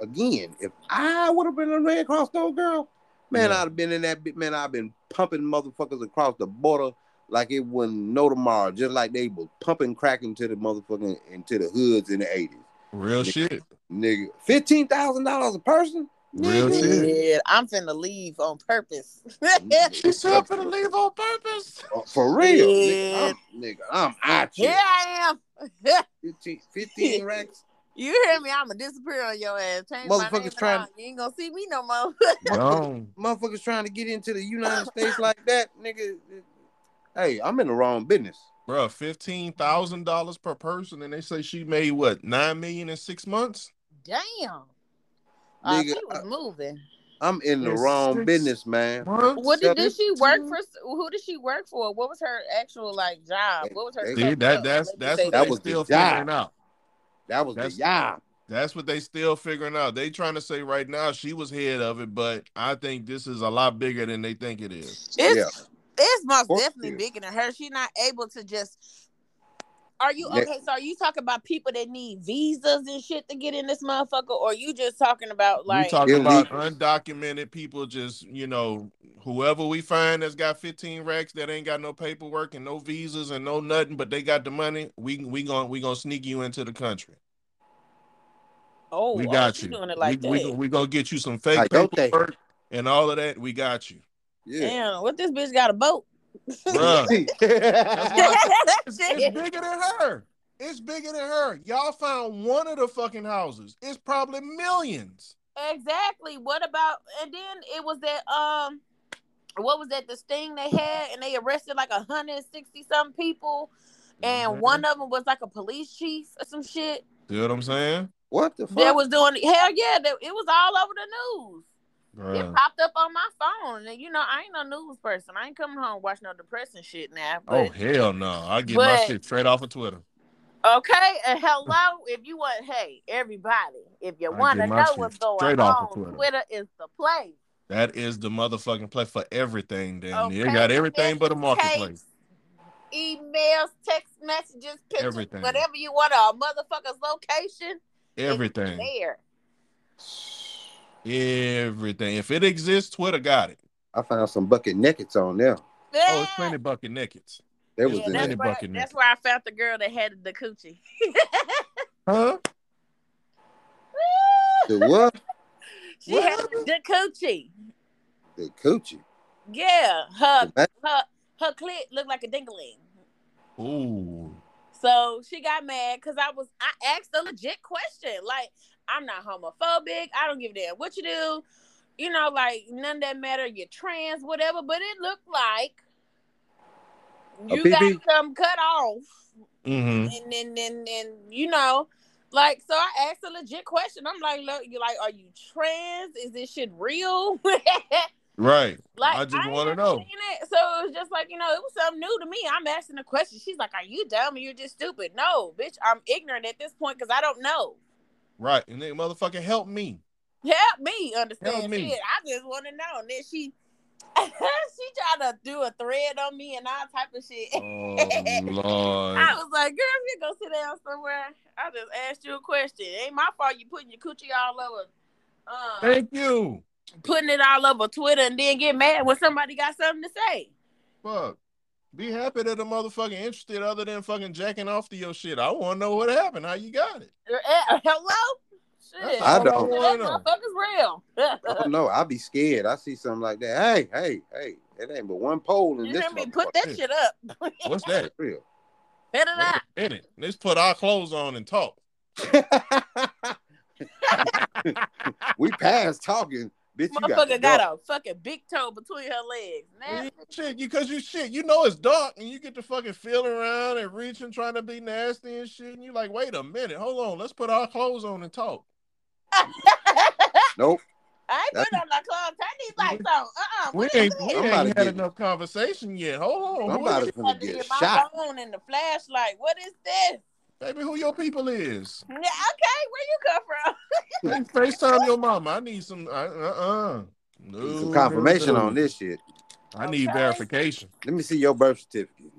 again, if I would have been a Red Cross though, girl, man, Yeah. I'd have been in that bit. Man, I've been pumping motherfuckers across the border like it wasn't no tomorrow, just like they was pumping crack into the motherfucking into the hoods in the 80s. Real shit. Nigga, fifteen thousand dollars a person. Real shit. Yeah, I'm finna leave on purpose. She said for to leave on purpose. Oh, For real, Yeah. nigga, I'm, nigga, I'm out Here here. I am. 15, 15 racks, You hear me? I'ma disappear on your ass. Change my name Motherfuckers trying- all. You ain't gonna see me no more. Gone. Motherfuckers trying to get into the United States like that, nigga. Hey, I'm in the wrong business. Bro, fifteen thousand dollars per person, and they say she made what nine million in six months. Damn. Uh, Nigga, she was I- moving. I'm in the It's wrong business, man. What? What did, did she work for? Who did she work for? What was her actual like job? What was her? See, See, that that's that's what That was still figuring out. That was That's- the yeah. That's what they still figuring out. They trying to say right now she was head of it, but I think this is a lot bigger than they think it is. It's Yeah. it's most definitely it is. bigger than her. She's not able to just. Are you okay? So are you talking about people that need visas and shit to get in this motherfucker, or you just talking about like? we talking about undocumented people, just you know, whoever we find that's got 15 racks that ain't got no paperwork and no visas and no nothing, but they got the money. We we gonna we gonna sneak you into the country. oh, we oh, got you. doing it like we, that. we, we gonna get you some fake Coyote. paperwork and all of that. We got you, Yeah. Damn, what this bitch got a boat? Bruh. It's, it's bigger than her. It's bigger than her. Y'all found one of the fucking houses. It's probably millions. Exactly. What about and then it was that um what was that the sting they had and they arrested like 160 some people and Mhm. one of them was like a police chief or some shit See what I'm saying? what the fuck? that was doing hell yeah that, it was all over the news it popped up on my phone and you know I ain't no news person I ain't coming home watching no depressing shit now Oh hell no! I get my shit straight off of Twitter. okay and hello if you want hey everybody if you want to know what's going straight off of on Twitter. Twitter is the place That is the motherfucking place for everything. It Okay, got everything but a marketplace. Emails, text messages, pictures, Everything. whatever you want, a motherfucker's location. it's Everything, There. Everything. If it exists, Twitter got it. I found some bucket nakeds on there. Oh, it's plenty bucket nakeds. They was Yeah, that's, plenty there. where, bucket that's naked. where I found the girl that had the coochie. Huh? The what? she What had the coochie. The coochie. Yeah, her her her clit looked like a dingling. Ooh. So she got mad because I was I asked a legit question. Like, I'm not homophobic. I don't give a damn what you do. You know, like none of that matter. You're trans, whatever. But it looked like you got some cut off, Mm-hmm. and then and, and you know, like so. I asked a legit question. I'm like, look, you like, are you trans? Is this shit real? Right. Like I just want to know. It. So it was just like you know, it was something new to me. I'm asking a question. She's like, "Are you dumb or you're just stupid?" No, bitch, I'm ignorant at this point because I don't know. Right. And then motherfucking help me. Help me understand Help me. shit. I just want to know. And then she, she tried to do a thread on me and all type of shit. Oh Lord. I was like, "Girl, you go sit down somewhere, I just asked you a question. It ain't my fault you putting your coochie all over." Uh, Thank you. putting it all over Twitter and then get mad when somebody got something to say. Fuck. Be happy that the motherfucking interested other than fucking jacking off to your shit. I want to know what happened, how you got it. Uh, hello? Shit. I all don't. wanna That know. motherfucker's real. I don't know. I'd be scared. I see something like that. Hey, hey, hey. It ain't but one pole in You this hear me? Put that shit up. What's that? Real. Put it up. In it. Let's put our clothes on and talk. we passed talking. Bitch, you got, Motherfucker got a fucking big toe between her legs. Nasty. Shit, you cause you shit. You know it's dark and you get to fucking feeling around and reaching, trying to be nasty and shit. And you like, wait a minute, hold on, let's put our clothes on and talk. Nope. I ain't That's- putting on my clothes. Turn these lights on. Uh-uh. We ain't we ain't had get- enough conversation yet. Hold on. I'm Who about is to it? Had finna to get get my shot. phone and the flashlight. What is this? Baby, who your people is? Yeah, okay, where you come from? Hey, FaceTime your mama. I need some uh uh. No, Need some confirmation no, no. on this shit. I need Okay. verification. Let me see your birth certificate.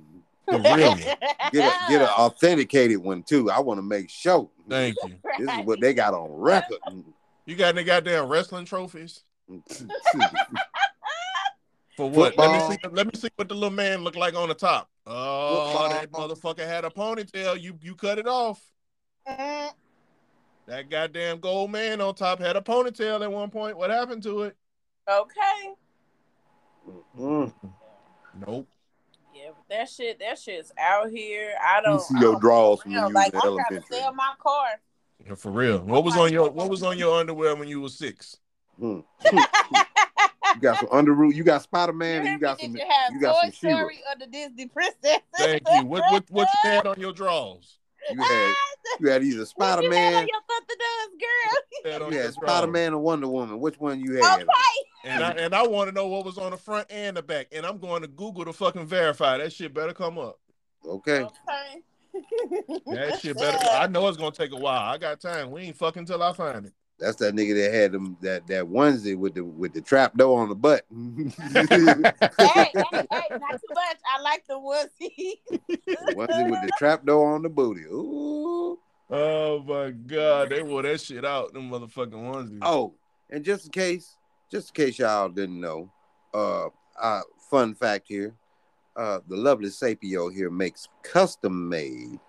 The real one. Get a get an authenticated one too. I want to make sure. Thank you. This is what they got on record. You got any goddamn wrestling trophies? For what? Let me see. Let me see what the little man looked like on the top. Oh, Football. that motherfucker had a ponytail. You you cut it off. That goddamn gold man on top had a ponytail at one point. What happened to it? okay. Mm. Nope. Yeah, but that shit, that shit's out here. I don't. see I your don't draws when around. you like was I'm trying to sell my car. Yeah, For real. What was on your What was on your underwear when you were six? Hmm. you got some Underoos. You got Spider Man, and you got some. You have You got Toy some Story or the Disney Princess? Thank you. What What What you had on your drawers? You had you had either What Spider you had on Man, your Thunderdoves, girl? You had on you your had. Spider Man and Wonder Woman. Which one you had? Okay. And I and I want to know what was on the front and the back. And I'm going to Google to fucking verify that shit. Better come up. Okay. Okay. That shit better. I know it's gonna take a while. I got time. We ain't fucking till I find it. That's that nigga that had them that that onesie with the with the trap door on the butt. hey, hey, hey, not too much. I like the onesie. onesie with the trap door on the booty. Ooh. Oh my god, they wore that shit out. Them motherfucking onesies. Oh, and just in case, just in case y'all didn't know, uh, uh fun fact here, uh, the lovely Sapio here makes custom made,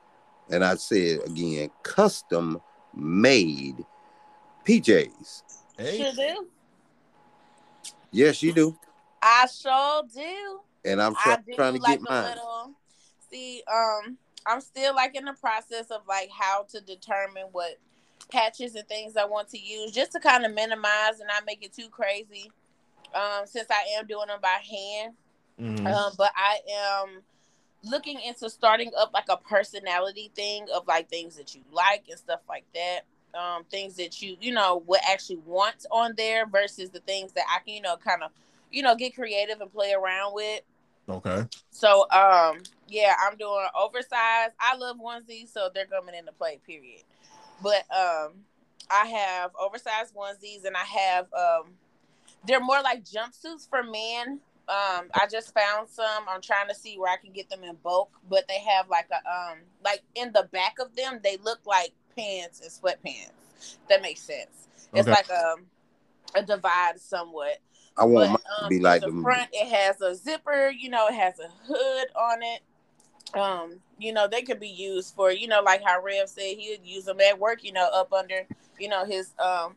and I said again, custom made PJs. Hey, Sure do. Yes, you do, I sure do. and I'm try- do trying to like get mine. little. See, um, I'm still like in the process of like how to determine what patches and things I want to use, just to kind of minimize and not make it too crazy. Um, since I am doing them by hand, Mhm. um, but I am looking into starting up like a personality thing of like things that you like and stuff like that. Um, things that you you know would actually want on there versus the things that I can you know kind of you know get creative and play around with. okay. So um yeah, I'm doing oversized. I love onesies, so they're coming into play, period. But um I have oversized onesies and I have um they're more like jumpsuits for men. Um I just found some. I'm trying to see where I can get them in bulk, but they have like a um like in the back of them they look like pants and sweatpants. That makes sense. It's Okay. like um a divide somewhat I want but, um, be like the them. front it has a zipper you know it has a hood on it um you know they could be used for you know like how rev said he'd use them at work you know up under you know his um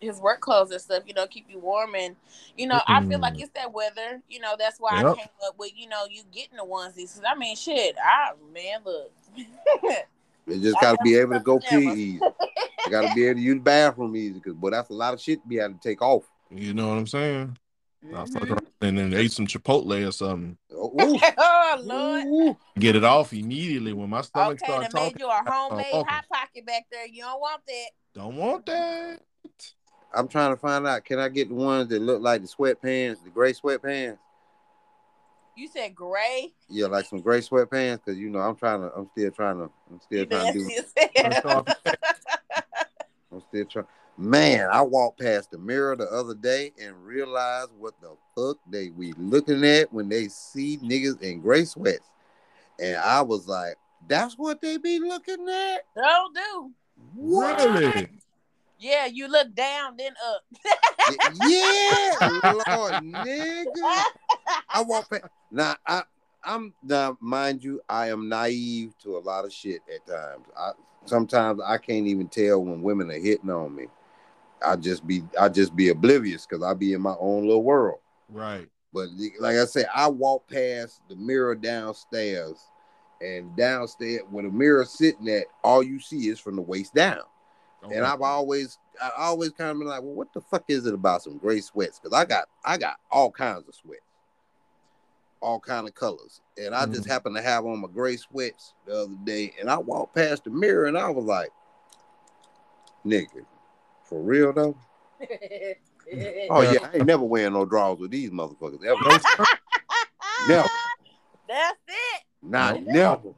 his work clothes and stuff you know keep you warm and you know i feel like it's that weather you know that's why Yep. i came up with you know you getting the onesies 'Cause, i mean shit i man look They just gotta be able to go pee easy. They gotta be able to use the bathroom easy, cause boy, that's a lot of shit to be able to take off. You know what I'm saying? I fuck Mhm. around and then ate some Chipotle or something. Oh, oh lord ooh. Get it off immediately when my stomach okay, starts they made you a homemade hot pocket back there. You don't want that. Don't want that. I'm trying to find out. Can I get the ones that look like the sweatpants, the gray sweatpants? You said gray. Yeah, like some gray sweatpants, cause you know I'm trying to. I'm still trying to. I'm still You trying to do. nasty as hell. I'm still trying. Man, I walked past the mirror the other day and realized what the fuck they we looking at when they see niggas in gray sweats, and I was like, "That's what they be looking at." Don't do. Really? Yeah, you look down, then up. yeah, Lord, nigga. I walk past. Now I, I'm now, mind you, I am naive to a lot of shit at times. I sometimes I can't even tell when women are hitting on me. I just be, I just be oblivious because I be in my own little world. Right. But like I said, I walk past the mirror downstairs, and downstairs where the mirror sitting at, all you see is from the waist down. Okay. And I've always, I always kind of been like, well, what the fuck is it about some gray sweats? Because I got, I got all kinds of sweats, all kind of colors, and I just mm-hmm. happened to have on my gray sweats the other day, and I walked past the mirror, and I was like, nigga, for real though? Oh yeah, I ain't never wearing no drawers with these motherfuckers ever. No, sir. No. That's it. Not never.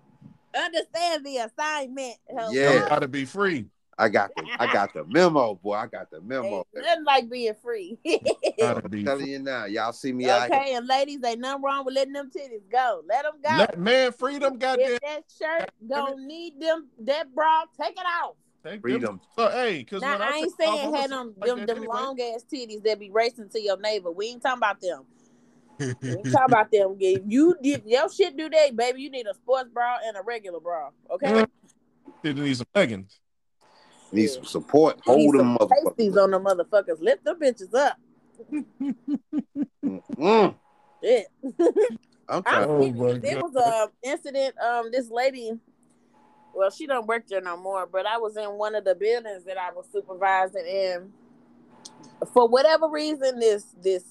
Understand the assignment. Help. Yeah. Gotta be free. I got the, I got the memo, boy. I got the memo. Ain't nothing like being free. I'm telling you now, y'all see me out here. okay, and ladies, ain't nothing wrong with letting them titties go. Let them go. Let, man, freedom, goddamn. if that shirt don't need them, that bra, take it off. Take Freedom. Them. So, hey, because Now I, I ain't take off, saying I'ma had them like them, them anyway. long ass titties that be racing to your neighbor. We ain't talking about them. We ain't talking about them. If you did your shit do that, baby, you need a sports bra and a regular bra. Okay. Mm. Yeah. Did need some leggings. Need some support. You need Hold them some pasties motherfuckers. on the motherfuckers. Lift them bitches up. Mm, Shit. I'm I'm trying. Oh, there God. was a incident. Um, this lady, well, she don't work there no more, but I was in one of the buildings that I was supervising and for whatever reason this this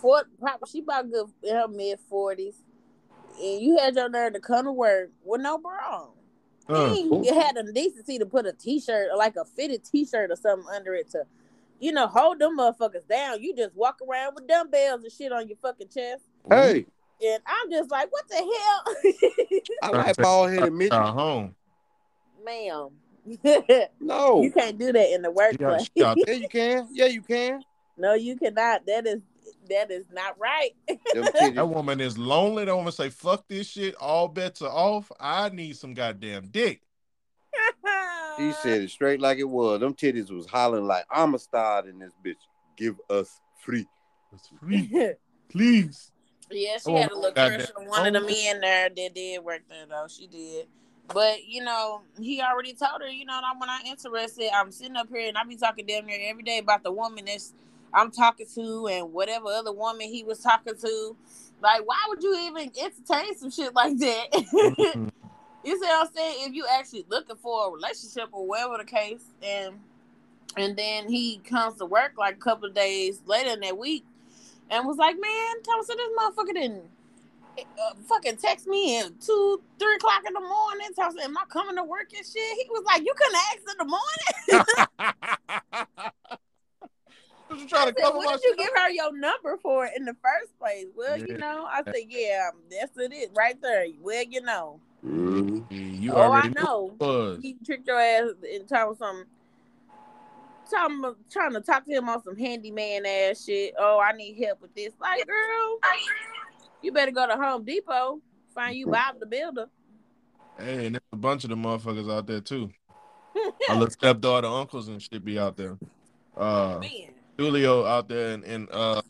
foot probably she about good in her mid forties. And you had your nerve to come to work with no bra on. Uh, You had the decency to put a t-shirt or like a fitted t-shirt or something under it to, you know, hold them motherfuckers down. You just walk around with dumbbells and shit on your fucking chest. Hey, And I'm just like, what the hell? I like bald headed midget. uh, home. Ma'am. No. you can't do that in the She workplace. Yeah, you can. Yeah, you can. no, you cannot. That is that is not right. That woman is lonely. That woman say, "Fuck this shit. All bets are off. I need some goddamn dick." He said it straight like it was. Them titties was hollering like I'm a star in this bitch. Give us free. It's free, please. Yeah, she Oh, had a little goddamn. crush on one of the men oh. there that did work there though. She did. But you know, he already told her, you know, I'm when I'm interested, I'm sitting up here and I be talking damn near every day about the woman that's I'm talking to and whatever other woman he was talking to. Like, why would you even entertain some shit like that? Mhm. You see what I'm saying? If you actually looking for a relationship or whatever the case, and and then he comes to work like a couple of days later in that week, and was like, "Man, tell Thomas, this motherfucker didn't uh, fucking text me at two, three o'clock in the morning. Thomas, am I coming to work and shit?" He was like, "You couldn't ask in the morning." What you I trying to said, cover "What my did you shit give her your number for in the first place?" Well, Yeah. you know, I said, "Yeah, that's it, right there." Well, you know, Mhm. You oh, I already knew know. it he tricked your ass in talking some talking trying to talk to him on some handyman ass shit. Oh, I need help with this. Like, girl, you better go to Home Depot, find you Bob the Builder. Hey, and there's a bunch of the motherfuckers out there too. My little stepdaughter, uncles, and shit be out there. Uh, Man. Julio out there in, in uh,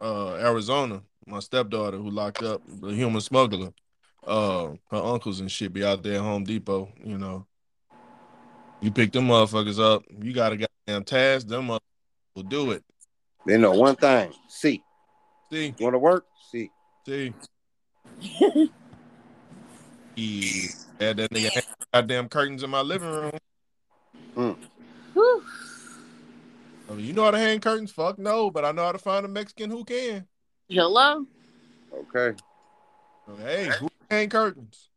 uh, Arizona. My stepdaughter who locked up, the human smuggler. Uh, her uncles and shit be out there at Home Depot. You know, you pick them motherfuckers up. You got a goddamn task. Them motherfuckers will do it. They know one thing. See. See, Want to work? See. see. Yeah, had that nigga hang goddamn curtains in my living room. Whew. I mean, you know how to hang curtains? Fuck no, but I know how to find a Mexican who can. Hello? Okay. Hey, who can hang curtains?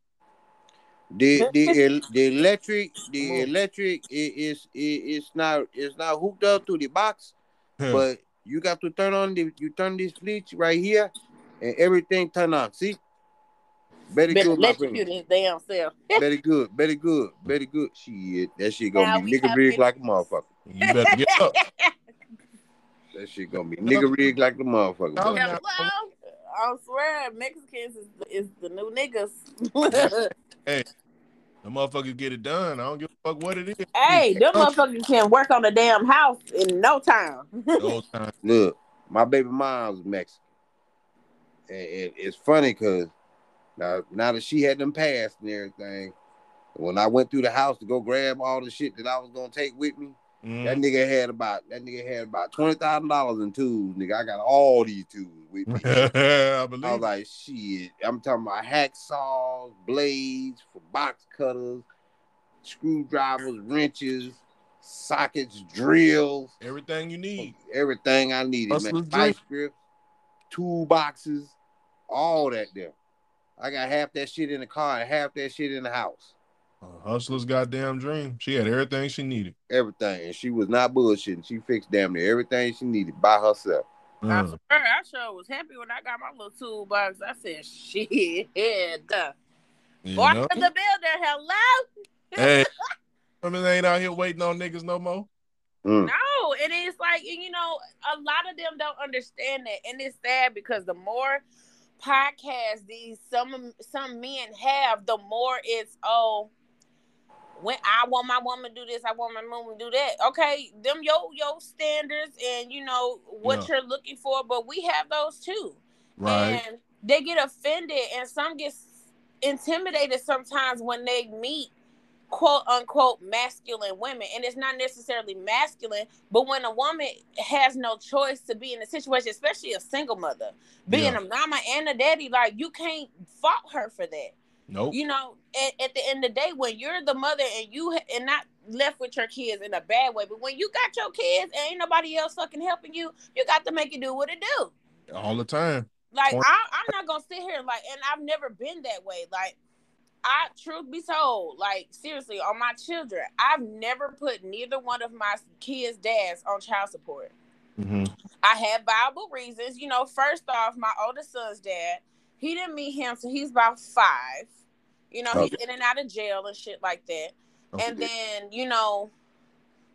The the the electric the electric i- is i- it's not it's not hooked up to the box, but you got to turn on the you turn this switch right here, and everything turn on. See, very good, my friend. damn self. Very good, very good, very good. Shit, that shit gonna Now be we nigga have rig like a motherfucker. you better get up. That shit gonna be nigga rig like the motherfucker. Now- boy. now- Hello? I swear, Mexicans is, is the new niggas. Hey, the motherfuckers get it done. I don't give a fuck what it is. hey, them motherfuckers can work on the damn house in no time. The whole time. Look, my baby mom's Mexican, and, and it's funny because now now that she had them passed and everything, when I went through the house to go grab all the shit that I was gonna take with me, that Mm. nigga had about that nigga had about twenty thousand dollars in tools. Nigga, I got all these tools with me. I believe. I was like, shit. I'm talking about hacksaws, blades for box cutters, screwdrivers, wrenches, sockets, drills, Everything you need. everything I needed, man. Vice grips, toolboxes, all that there. I got half that shit in the car and half that shit in the house. A hustler's goddamn dream. She had everything she needed. Everything. And she was not bullshitting. She fixed damn near everything she needed by herself. I Mm. swear, I sure was happy when I got my little toolbox. I said, shit. duh. You Boy, know? the builder, hello? Hey, women ain't out here waiting on niggas no more. Mm. No, and it's like and, you know, a lot of them don't understand that, and it's sad because the more podcasts these some some men have, the more it's oh. When I want my woman to do this, I want my woman to do that. Okay, them yo yo standards and you know what you're looking for, but we have those too. Right. And they get offended and some get intimidated sometimes when they meet quote unquote masculine women. And it's not necessarily masculine, but when a woman has no choice to be in a situation, especially a single mother, being Yeah. a mama and a daddy, like you can't fault her for that. Nope. You know, at, at the end of the day, when you're the mother and you and not left with your kids in a bad way, but when you got your kids and ain't nobody else fucking helping you, you got to make it do what it do. All the time. Like. I, I'm not gonna sit here like, and I've never been that way. Like, I truth be told, like seriously, on my children, I've never put neither one of my kids' dads on child support. hmm I had viable reasons. You know, first off, my oldest son's dad, he didn't meet him so he's about five. You know, he's in and out of jail and shit like that. Okay. And then, you know,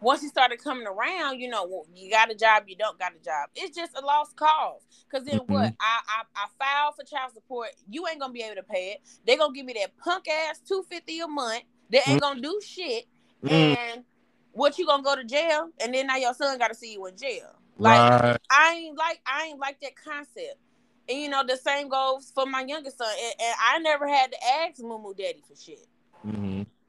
once he started coming around, you know, well, you got a job, you don't got a job. It's just a lost cause. Cause then what? Mhm. I, I I filed for child support. You ain't gonna be able to pay it. They gonna give me that punk ass two fifty a month. They ain't gonna do shit. Mm. And what you gonna go to jail? And then now your son got to see you in jail. Like Right. I ain't like I ain't like that concept. And you know the same goes for my youngest son. And, and I never had to ask Moo Daddy for shit.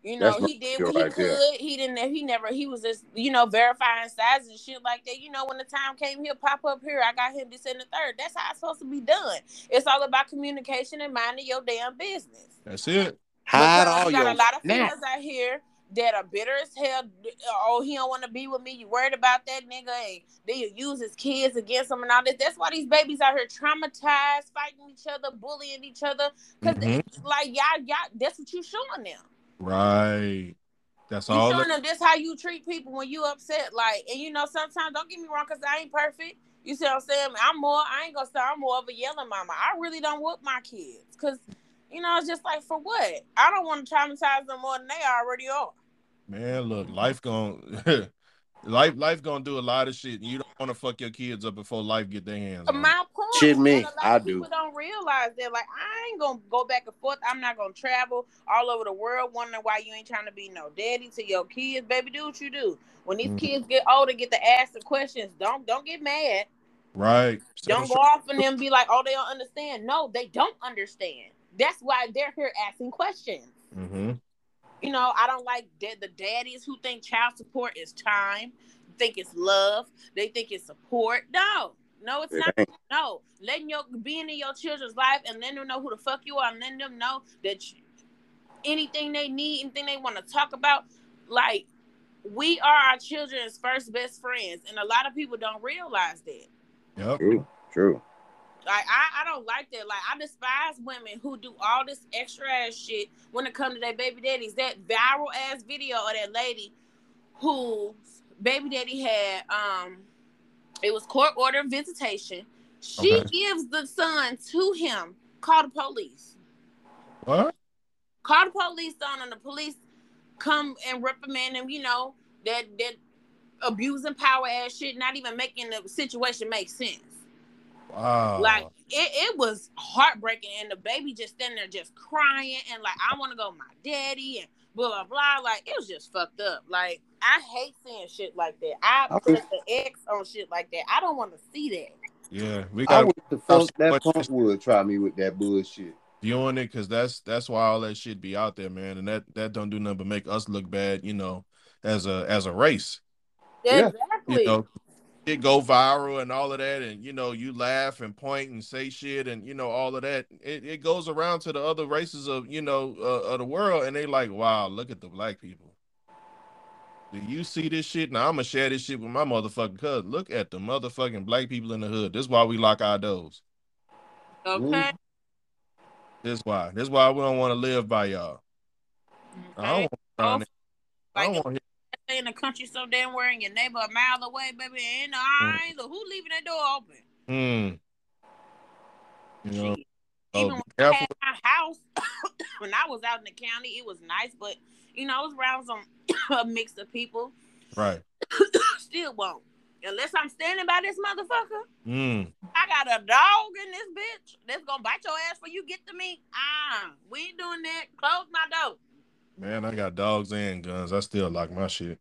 You know, he did what he right there. could. He didn't. He never. He was just, you know, verifying sizes and shit like that. You know, when the time came, he'll pop up here. I got him this and the third. That's how it's supposed to be done. It's all about communication and minding your damn business. That's it. Hide Because all you got your a lot of snap. females out here that are bitter as hell. Oh, he don't want to be with me. You worried about that nigga? And then you use his kids against him and all this. That's why these babies out here traumatized, fighting each other, bullying each other. Because Mhm. like y'all, y'all, that's what you showing them. Right. That's You all. showing them this how you treat people when you upset. Like, and you know, sometimes don't get me wrong, cause I ain't perfect. You see what I'm saying? I'm more. I ain't gonna say I'm more of a yelling mama. I really don't whoop my kids, cause you know it's just like for what? I don't want to traumatize them more than they already are. Man, look, life gon' life life gonna do a lot of shit. and You don't want to fuck your kids up before life get their hands on. My point. Shit me, and a lot I do. People don't realize that. Like, I ain't gonna go back and forth. I'm not gonna travel all over the world wondering why you ain't trying to be no daddy to your kids. Baby, do what you do. When these Mhm. kids get older, get to ask the questions. Don't don't get mad. Right. Don't go off and then be like, oh, they don't understand. No, they don't understand. That's why they're here asking questions. Mm-hmm. You know, I don't like da- the daddies who think child support is time, think it's love, they think it's support. No, no, it's not. No, letting your being in your children's life and letting them know who the fuck you are, and letting them know that you, anything they need, anything they want to talk about, like we are our children's first best friends, and a lot of people don't realize that. Yep. True, true. Like I, I don't like that. Like I despise women who do all this extra ass shit when it comes to their baby daddies. That viral ass video of that lady whose baby daddy had um it was court order visitation. She Okay. gives the son to him. Call the police. What? Call the police on and the police come and reprimand him, you know, that that abusing power ass shit, not even making the situation make sense. Wow. Like oh. it, it was heartbreaking, and the baby just standing there just crying and like I want to go my daddy and blah blah blah. Like it was just fucked up. Like I hate seeing shit like that. I I put the X on shit like that. I don't want to see that. yeah, we I got wish the fuck that punk would try me with that bullshit. viewing it because that's that's why all that shit be out there, man, and that that don't do nothing but make us look bad, you know, as a as a race. Yeah. Exactly. You know, it go viral and all of that, and you know, you laugh and point and say shit, and you know, all of that. It, it goes around to the other races of you know uh, of the world, and they like, wow, look at the black people. Do you see this shit? Now I'm gonna share this shit with my motherfucking cousin. Look at the motherfucking black people in the hood. This is why we lock our doors. Okay. This why. This why we don't want to live by y'all. I don't want around there. I Like don't want stay in the country so damn where and your neighbor a mile away, baby, ain't no eyes or who leaving that door open. Hmm. You know, oh, Even when I had my house, when I was out in the county, it was nice, but you know, it was around some a mix of people. Right. Still won't. Unless I'm standing by this motherfucker, Hmm. I got a dog in this bitch that's gonna bite your ass before you get to me. Ah, we ain't doing that. Close my door. Man, I got dogs and guns. I still lock my shit.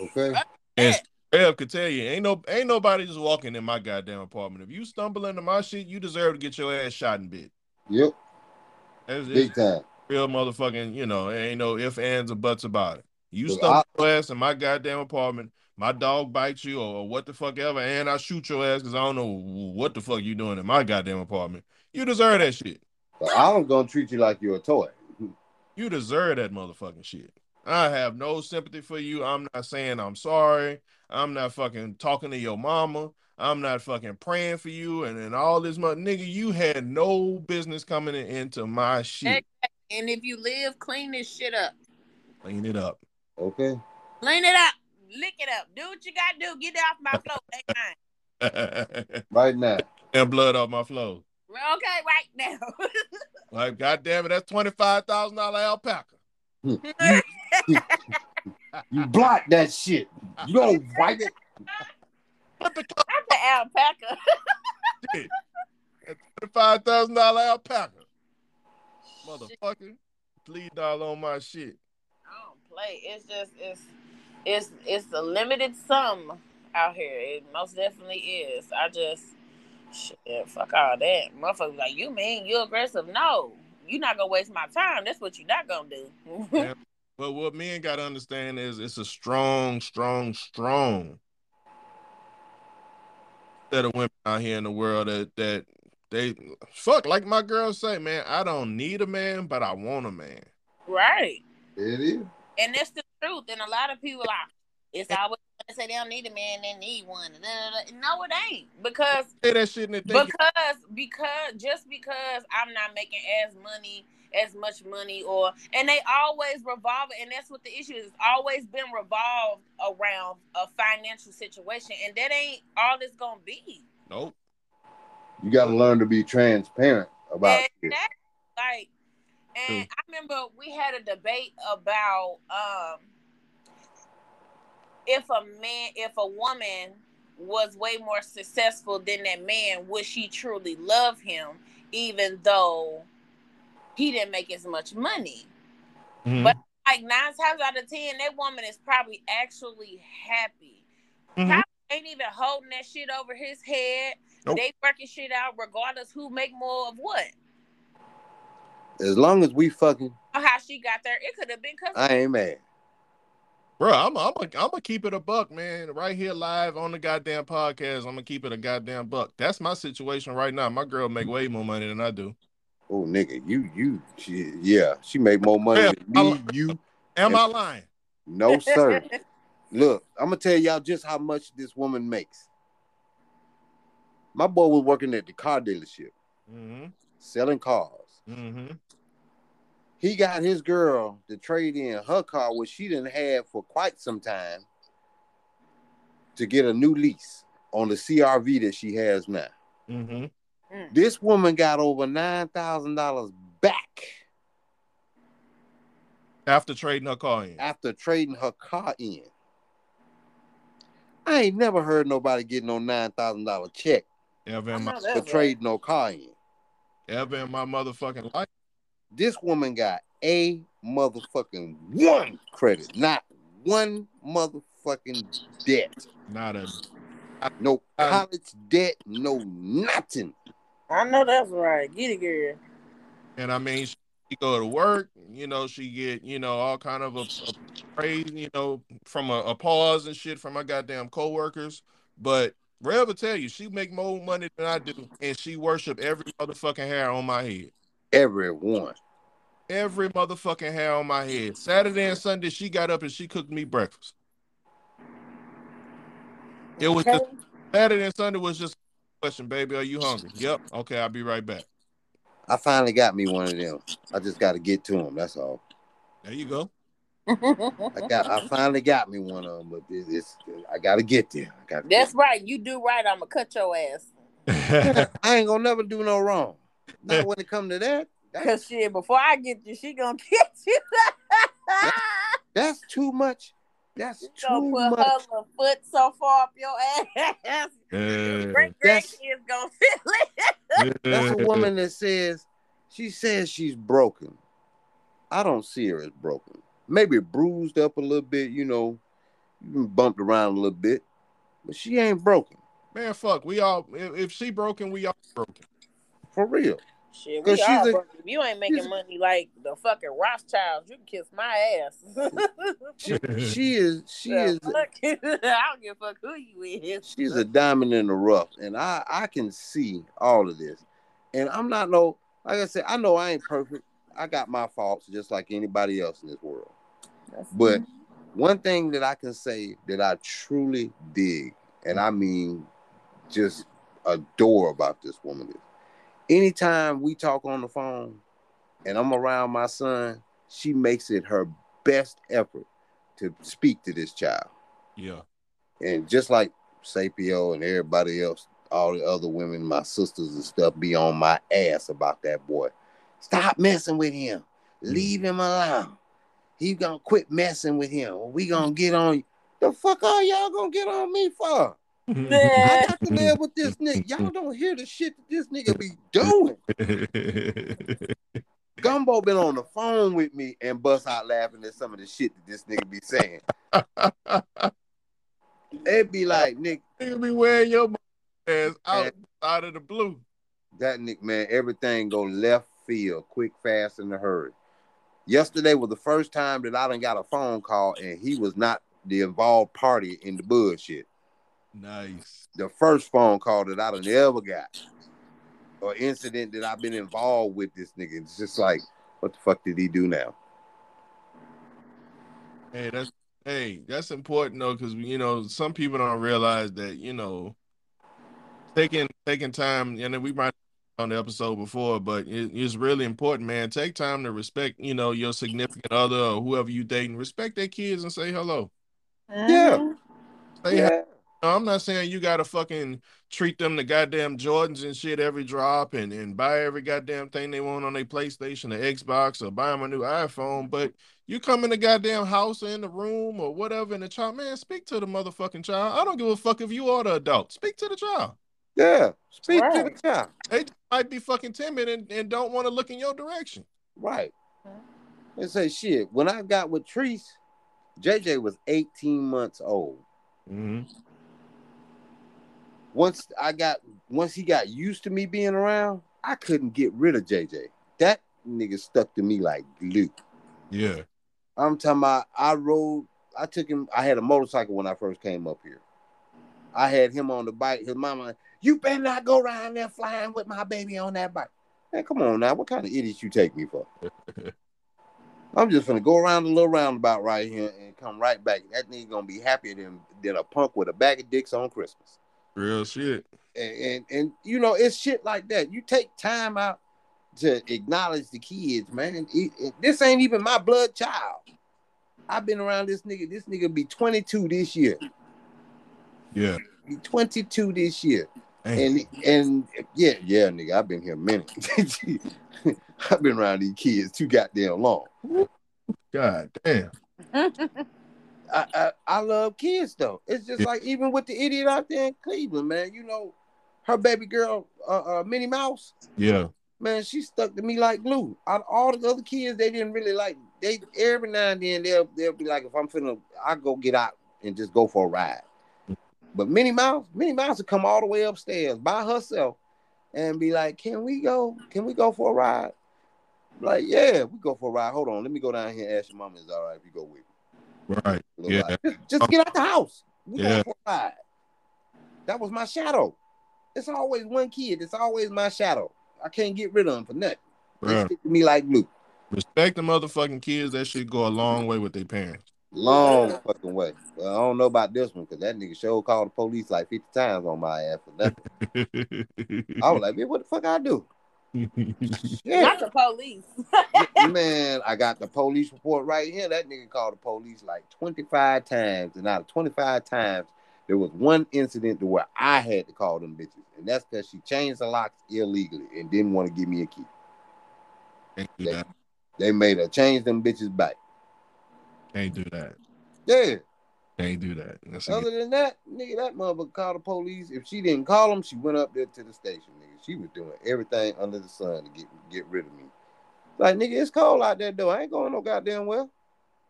Okay. And Rev could tell you, ain't no ain't nobody just walking in my goddamn apartment. If you stumble into my shit, you deserve to get your ass shot and bit. Yep. It's, Big it's time. real motherfucking, you know, ain't no ifs, ands, or buts about it. You Look, stumble your ass in my goddamn apartment, my dog bites you or, or what the fuck ever, and I shoot your ass because I don't know what the fuck you doing in my goddamn apartment. You deserve that shit. But I'm gonna treat you like you're a toy. You deserve that motherfucking shit. I have no sympathy for you. I'm not saying I'm sorry. I'm not fucking talking to your mama. I'm not fucking praying for you and, and all this money. Nigga, you had no business coming into my shit. And if you live, clean this shit up. Clean it up. Okay. Clean it up. Lick it up. Do what you gotta do. Get it off my floor. Ain't mine. Right now. and blood off my flow. Well, Okay, right now. Like, goddamn it, that's $25,000 alpaca. You block that shit. You don't wipe it. What the That's the alpaca. shit? That's $25,000 alpaca. Motherfucker. Please doll on my shit. I don't play. It's just it's it's it's a limited sum out here. It most definitely is. I just shit, fuck all that. Motherfuckers like you mean you aggressive? No, you're not gonna waste my time. That's what you're not gonna do. Yeah. But what men got to understand is it's a strong, strong, strong set of women out here in the world that that they fuck like my girls say, man. I don't need a man, but I want a man. right. It is. And that's the truth. And a lot of people are it's always they say they don't need a man, they need one. Da, da, da. No, it ain't. Because Say that shit and they because because just because I'm not making as money as much money or and they always revolve and that's what the issue is. It's always been revolved around a financial situation and that ain't all it's gonna be. nope. You got to learn to be transparent about And it. that, like and I remember we had a debate about um if a man if a woman was way more successful than that man, would she truly love him even though he didn't make as much money? Mhm. But like nine times out of ten, that woman is probably actually happy. Mhm. Probably ain't even holding that shit over his head. Nope. They working shit out regardless who make more of what. As long as we fucking, Or how she got there. It could have been because I ain't mad. Bro, I'm I'm I'm gonna keep it a buck, man. Right here live on the goddamn podcast. I'm gonna keep it a goddamn buck. That's my situation right now. My girl make way more money than I do. Oh, nigga, you, you, she, yeah, she make more money than me, I- you. Am I lying? No, sir. Look, I'm gonna tell y'all just how much this woman makes. My boy was working at the car dealership Mm-hmm. selling cars. Mm-hmm. He got his girl to trade in her car, which she didn't have for quite some time, to get a new lease on the CRV that she has now. Mm-hmm. This woman got over nine thousand dollars back After trading her car in. after trading her car in. I ain't never heard nobody get no nine thousand dollar check Ever in my for trading no car in. ever in my motherfucking life. This woman got a motherfucking one credit, not one motherfucking debt. Not a No college debt, no nothing. I know that's right. Get it, girl. and I mean she go to work, you know, she get, you know, all kind of a, a praise, you know, from a, a pause and shit from my goddamn coworkers. But Rev will tell you, she make more money than I do, and she worship every motherfucking hair on my head. Everyone. Every motherfucking hair on my head. Saturday and Sunday, she got up and she cooked me breakfast. It was just Saturday and Sunday was just a question, baby. Are you hungry? Yep. Okay, I'll be right back. I finally got me one of them. I just got to get to them. That's all. There you go. I got. I finally got me one of them, but it- it's. I got to get there. I got. That's right. You do right. I'm gonna cut your ass. I ain't gonna never do no wrong. Not when it come to that. That's, Cause shit, before I get you, she gonna get you. that's too much. That's She too gonna put much. her little foot so far up your ass. Uh, Great That's- grandkids gonna feel it. That's a woman that says she says she's broken. I don't see her as broken. Maybe bruised up a little bit, you know, even bumped around a little bit, but she ain't broken Man, fuck. We all if, if she broken, we all broken. For real. Shit, we all broke. If you ain't making money like the fucking Rothschilds, you can kiss my ass. She, she is she The is fuck? I don't give a fuck who you is. she's a diamond in the rough, and I I can see all of this. And I'm not no like I said, I know I ain't perfect. I got my faults just like anybody else in this world. That's- But one thing that I can say that I truly dig, and I mean just adore about this woman is anytime we talk on the phone and I'm around my son, she makes it her best effort to speak to this child. Yeah. And just like Sapio and everybody else, all the other women, my sisters and stuff, be on my ass about that boy. Stop messing with him. Mm-hmm. Leave him alone. He gonna quit messing with him. We gonna get on you. The fuck are y'all gonna get on me for? I got to live with this nigga. Y'all don't hear the shit that this nigga be doing. Gumbo been on the phone with me and bust out laughing at some of the shit that this nigga be saying. It'd be like, Nick, Nigga be wearing your ass out, out of the blue. that Nick man, everything go left field, quick, fast, in a hurry. Yesterday was the first time that I done got a phone call and he was not the involved party in the bullshit. Nice. The first phone call that I done ever got, or incident that I've been involved with this nigga. It's just like, what the fuck did he do now? Hey, that's hey, that's important though, because you know some people don't realize that you know taking taking time, and then we might on the episode before, but it, it's really important, man. Take time to respect, you know, your significant other or whoever you dating. Respect their kids and say hello. Yeah. Mhm. Say Yeah. I'm not saying you gotta fucking treat them the goddamn Jordans and shit every drop and, and buy every goddamn thing they want on their PlayStation or Xbox or buy them a new iPhone, but you come in the goddamn house or in the room or whatever, and the child, man, speak to the motherfucking child. I don't give a fuck if you are the adult. Speak to the child. Yeah. Speak to the child. They might be fucking timid and, and don't want to look in your direction. Right. And say shit. When I got with Treese, JJ was 18 months old. Mm-hmm. Once I got once he got used to me being around, I couldn't get rid of JJ. That nigga stuck to me like glue. Yeah. I'm talking about I rode, I took him, I had a motorcycle when I first came up here. I had him on the bike. His mama, you better not go around there flying with my baby on that bike. Man, come on now. What kind of idiot you take me for? I'm just gonna go around the little roundabout right here and come right back. That nigga gonna be happier than, than a punk with a bag of dicks on Christmas. Real shit. And, and and you know, it's shit like that. You take time out to acknowledge the kids, man. It- it- this ain't even my blood child. I've been around this nigga. This nigga be 22 this year. Yeah. Be 22 this year. Damn. And and yeah, yeah, nigga, I've been here a minute. I've been around these kids too goddamn long. God damn. I, I I love kids though. It's just like even with the idiot out there in Cleveland, man. You know, her baby girl, uh, uh Minnie Mouse. Yeah. man, she stuck to me like glue. Out of all the other kids, they didn't really like. They every now and then they'll they'll be like, if I'm finna, I go get out and just go for a ride. But Minnie Mouse, Minnie Mouse would come all the way upstairs by herself and be like, "Can we go? Can we go for a ride?" Like, yeah, we go for a ride. Hold on, let me go down here and ask your mom is all right if you go with me. Right. Yeah. Just, just oh. get out the house. We Yeah. going for a. That was my shadow. It's always one kid. It's always my shadow. I can't get rid of him for nothing. Bruh. stick to me like glue. Respect the motherfucking kids. That shit go a long way with their parents. Long fucking way. Well, I don't know about this one because that nigga sure called the police like 50 times on my ass for nothing. I was like, man, what the fuck I do? Yeah, Not the police. man, I got the police report right here. That nigga called the police like 25 times. And out of 25 times, there was one incident to where I had to call them bitches. And that's because she changed the locks illegally and didn't want to give me a key. Can't do that. They made her change them bitches back. Can't do that. Yeah. Can't do that. That's Other than that, nigga, that mother called the police. If she didn't call them, she went up there to the station, nigga. She was doing everything under the sun to get get rid of me. Like, nigga, it's cold out there, though. I ain't going no goddamn well.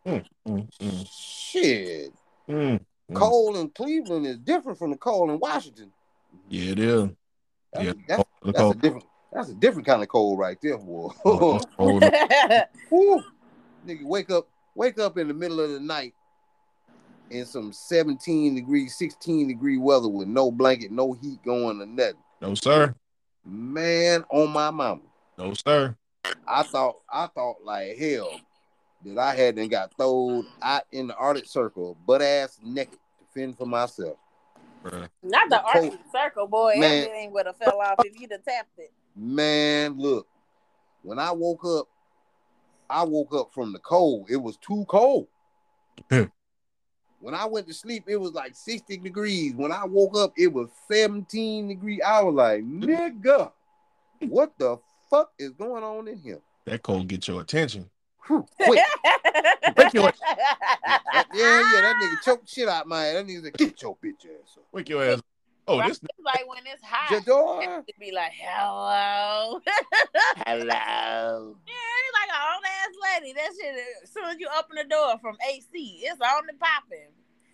Mm, mm, Shit. mm. Mm. Cold in Cleveland is different from the cold in Washington. Yeah, it is. That's, Yeah. that's, that's a different that's a different kind of cold right there, boy. oh. Nigga, wake up, wake up in the middle of the night in some 17 degree, 16 degree weather with no blanket, no heat going or nothing. No, sir. Man, on my mama. No, sir. I thought I thought like hell that I had then got thrown out in the Arctic Circle, butt ass naked, to fend for myself. Bruh. Not the The cold- Arctic Circle, boy. Man. Everything would have fell off if you'd have tapped it. Man, look, when I woke up, I woke up from the cold. It was too cold. When I went to sleep, it was like 60 degrees. When I woke up, it was 17 degrees. I was like, nigga, what the fuck is going on in here? That cold get your attention. Whew, quick. Your- yeah, yeah, that nigga choked shit out my head. That nigga said, get your bitch ass up. Wake your ass. Oh, Right? this It's like when it's hot. Jador. It'd be like, hello. Hello. Yeah, it's like an old ass lady. That shit, as soon as you open the door from AC, it's on and popping.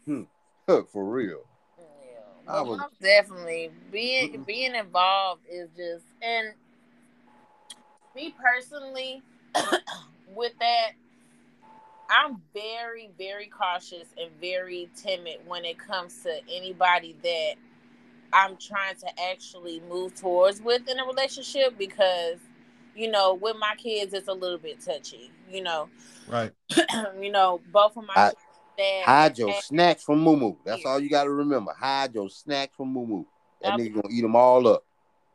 Hmm. Huh, For real. Yeah, I was- definitely being Mm-mm. being involved is just and me personally with that I'm very very cautious and very timid when it comes to anybody that I'm trying to actually move towards with in a relationship because you know with my kids it's a little bit touchy you know right. you know both of my I- dads Hide your had- snacks from Moo Moo. That's Yeah. all you got to remember. Hide your snacks from Moo Moo. That Yep. nigga gonna eat them all up.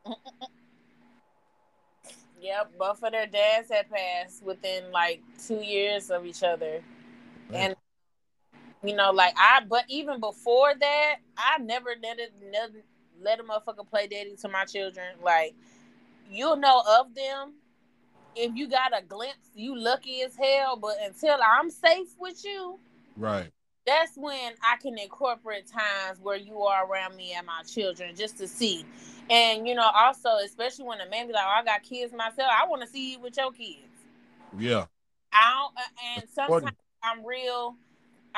Yep, both of their dads had passed within like two years of each other. And you know, like I but even before that, I never let it never let a motherfucker play daddy to my children. Like you'll know of them. If you got a glimpse, you lucky as hell. But until I'm safe with you, Right. that's when I can incorporate times where you are around me and my children just to see. And you know, also especially when a man be like, "Oh, I got kids myself. I want to see you with your kids." Yeah. I don't, uh, and sometimes I'm real.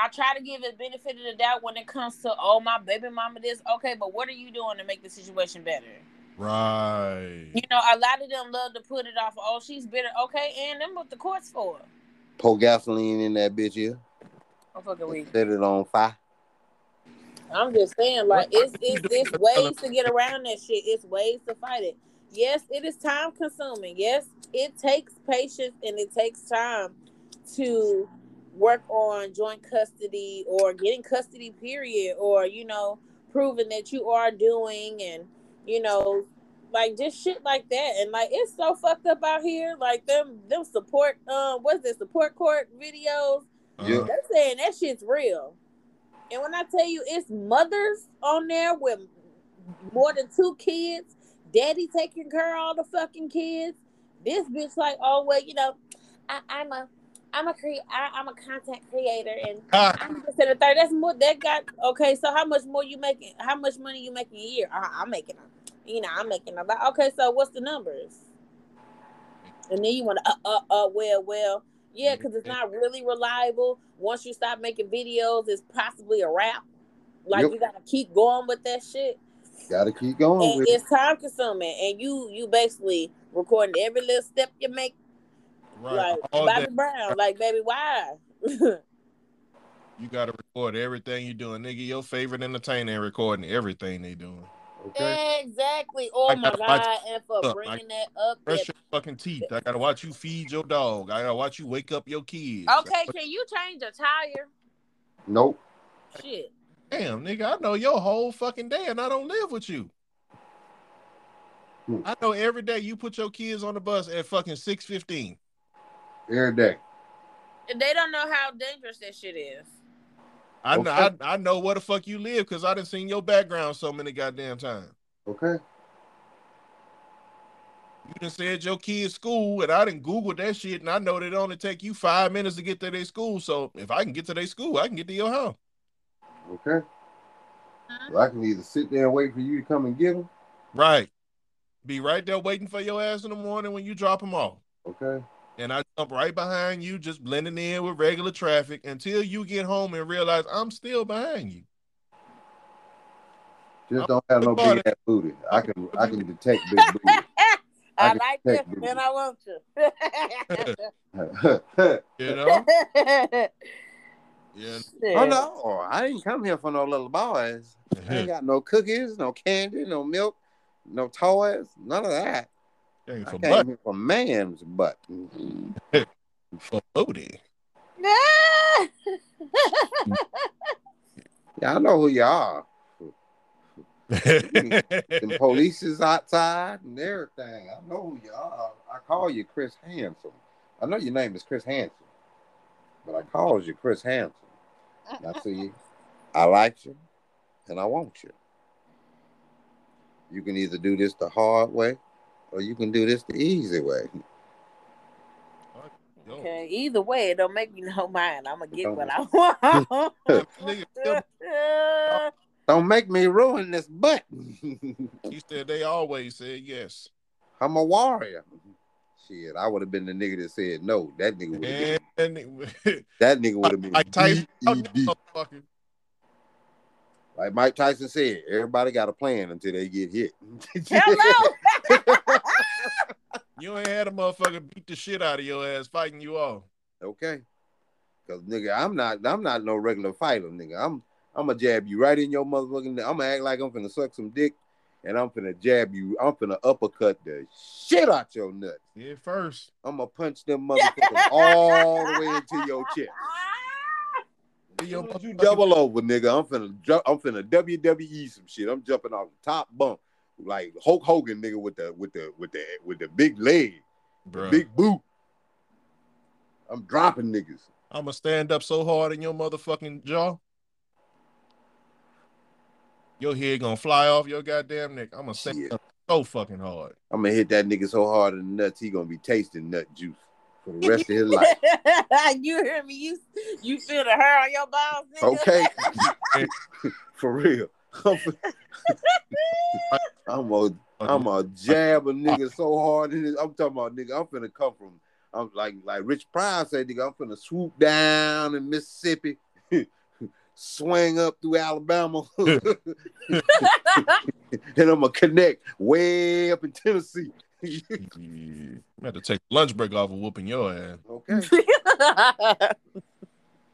I try to give it benefit of the doubt when it comes to, oh, my baby mama this. Okay, but what are you doing to make the situation better? Right. You know, a lot of them love to put it off. Oh, she's bitter. Okay, and them what the courts for? Pour gasoline in that bitch here. I'm fucking weak. Set it on fire. I'm just saying, like, it's it's it's ways to get around that shit. It's ways to fight it. Yes, it is time consuming. Yes, it takes patience and it takes time to work on joint custody or getting custody, period, or you know, proving that you are doing and you know, like just shit like that. And like it's so fucked up out here. Like them them support um what's this support court videos Yeah. They're saying that shit's real. And when I tell you it's mothers on there with more than two kids, daddy taking care of all the fucking kids, this bitch like, oh well, you know, I, I'm a I'm a cre- I, I'm a content creator and ah, I'm just third. That's more that got okay, so how much more you making how much money you making a year? Uh, I'm making a you know, I'm making a lot. Okay, so what's the numbers? And then you want to, uh, uh, uh, well, well, yeah, because it's not really reliable. Once you stop making videos, it's possibly a wrap. Like Yep. you gotta keep going with that shit, Gotta keep going and it's time consuming. And you, you basically recording every little step you make, right. like All Bobby that. Brown. Like, baby, why? You gotta record everything you're doing, nigga. Your favorite entertainer recording everything they doing. Okay. exactly. Oh I my god! And for Look, bringing that up, Brush that your fucking teeth. I gotta watch you feed your dog. I gotta watch you wake up your kids. Okay, can you change a tire? Nope. Shit. Damn, nigga, I know your whole fucking day and I don't live with you. Hmm. I know every day you put your kids on the bus at fucking 615. Every day. And they don't know how dangerous that shit is. I know I, I know where the fuck you live because I done seen your background so many goddamn times. Okay. You done said your kids school and I didn't Google that shit and I know that it only take you five minutes to get to their school. So if I can get to their school, I can get to your house. Okay. Well, I can either sit there and wait for you to come and get them. Right. Be right there waiting for your ass in the morning when you drop them off. Okay. And I jump right behind you, just blending in with regular traffic until you get home and realize I'm still behind you. Just don't have no big ass booty. I can I can detect big booty. I can like take this, this. and I want to. You know? Yeah. oh no, I didn't come here for no little boys. I ain't got no cookies, no candy, no milk, no toys, none of that. I for came for man's butt. for booty. Yeah, I know who you are. The police is outside and everything. I know who you are. I call you Chris Handsome. I know your name is Chris Handsome, but I calls you Chris Handsome. I see, you. I like you and I want you. You can either do this the hard way or you can do this the easy way. Okay, either way, it don't make me no mind. I'm gonna get what I want. Don't make me ruin this butt. he said they always said yes. I'm a warrior. Shit, I would have been the nigga that said no. That nigga would have been that nigga would have been like Tyson, Like Mike Tyson said, everybody got a plan until they get hit. Hello. You ain't had a motherfucker beat the shit out of your ass fighting you off. okay. Cause nigga, I'm not I'm not no regular fighter, nigga. I'm I'm gonna jab you right in your motherfucking I'm gonna act like I'm finna suck some dick and I'm finna jab you, I'm finna uppercut the shit out your nuts. Yeah, first. I'm gonna punch them motherfuckers all the way into your chest. Your you double over, nigga. I'm finna jump. I'm finna WWE some shit. I'm jumping off the top bump like Hulk Hogan, nigga, with the with the with the with the big leg, the big boot. I'm dropping niggas. I'm gonna stand up so hard in your motherfucking jaw. Your head gonna fly off your goddamn neck. I'm gonna stand Shit. up so fucking hard. I'm gonna hit that nigga so hard in the nuts, he gonna be tasting nut juice for the rest of his life. you hear me? You you feel the hair on your balls? Nigga? Okay, for real. I'm I'm a I'm a jab a nigga so hard in his. I'm talking about nigga. I'm finna come from. I'm like like Rich Pryor said, nigga. I'm finna swoop down in Mississippi, swing up through Alabama, and I'm gonna connect way up in Tennessee. Yeah. I had to take lunch break off of whooping your ass. okay,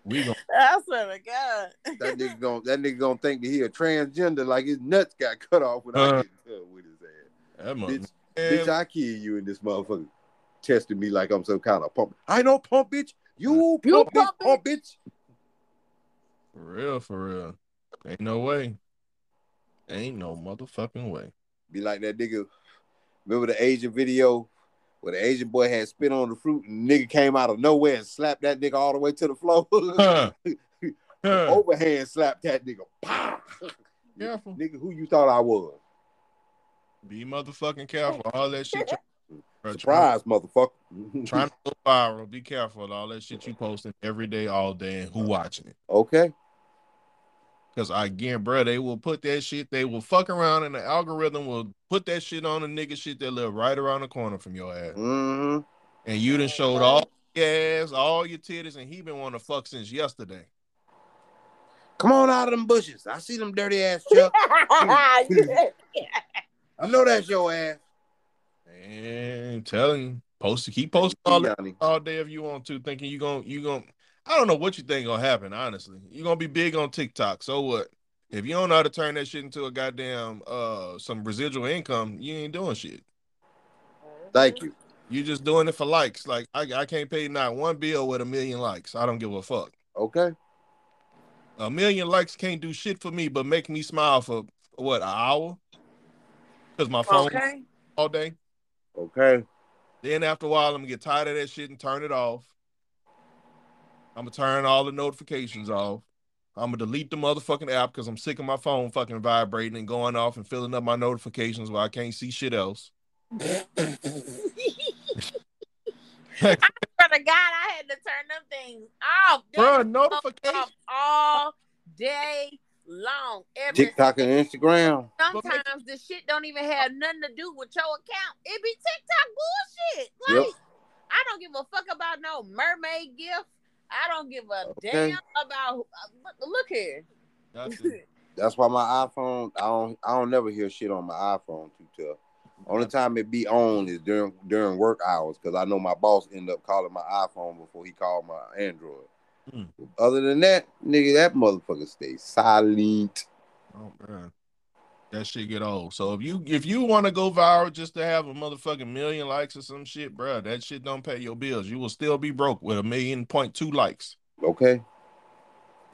We gonna I swear to God. that nigga gonna that nigga gonna think that he a transgender, like his nuts got cut off when I Uh. get done with his ass. that Bitch, Bitch, I kill you in this motherfucker. Testing me like I'm some kind of pump. I don't pump, bitch. You pump, You bitch, pump, pump, bitch. for real, for real. Ain't no way. Ain't no motherfucking way. Be like that nigga. Remember the Asian video where the Asian boy had spit on the fruit and nigga came out of nowhere and slapped that nigga all the way to the floor. Huh. Huh. Overhand slapped that nigga. Pow! Careful. Nigga, who you thought I was? Be motherfucking careful. All that shit. Surprise, motherfucker. Trying, to go viral. Be careful. with All that shit you posting every day, all day, and who watching it. okay. Because again, bro, they will put that shit. They will fuck around, and the algorithm will put that shit on the nigga shit that live right around the corner from your ass. hmm And you done showed all your ass, all your titties, and he been wanting to fuck since yesterday. Come on out of them bushes. I see them dirty ass Chuck. I know that's your ass. And I'm telling you, post keep posting all, all day if you want to, thinking you gonna you gonna. I don't know what you think gonna happen. Honestly, you're gonna be big on TikTok. So what? If you don't know how to turn that shit into a goddamn uh some residual income, you ain't doing shit. Thank you. You just doing it for likes. Like I, I can't pay not one bill with a million likes. I don't give a fuck. Okay. A million likes can't do shit for me, but make me smile for what an hour. Cause my phone Okay. all day. Okay. Then after a while, I'm gonna get tired of that shit and turn it off. I'm gonna turn all the notifications off. I'm gonna delete the motherfucking app because I'm sick of my phone fucking vibrating and going off and filling up my notifications where I can't see shit else. I swear to God, I had to turn them things off. Them Bro, off notifications. all day long. Every TikTok and Instagram. sometimes the shit don't even have nothing to do with your account. It be TikTok bullshit. Like Yep. I don't give a fuck about no mermaid gift. I don't give a Okay. damn about. Uh, look- look here. That's. That's why my iPhone, I don't I don't never hear shit on my iPhone too tough. Only time it be on is during during work hours because I know my boss end up calling my iPhone before he called my Android. Hmm. Other than that, nigga, that motherfucker stays silent. Oh man. That shit get old. So if you if you want to go viral just to have a motherfucking million likes or some shit, bro, that shit don't pay your bills. You will still be broke with a million point two likes. Okay.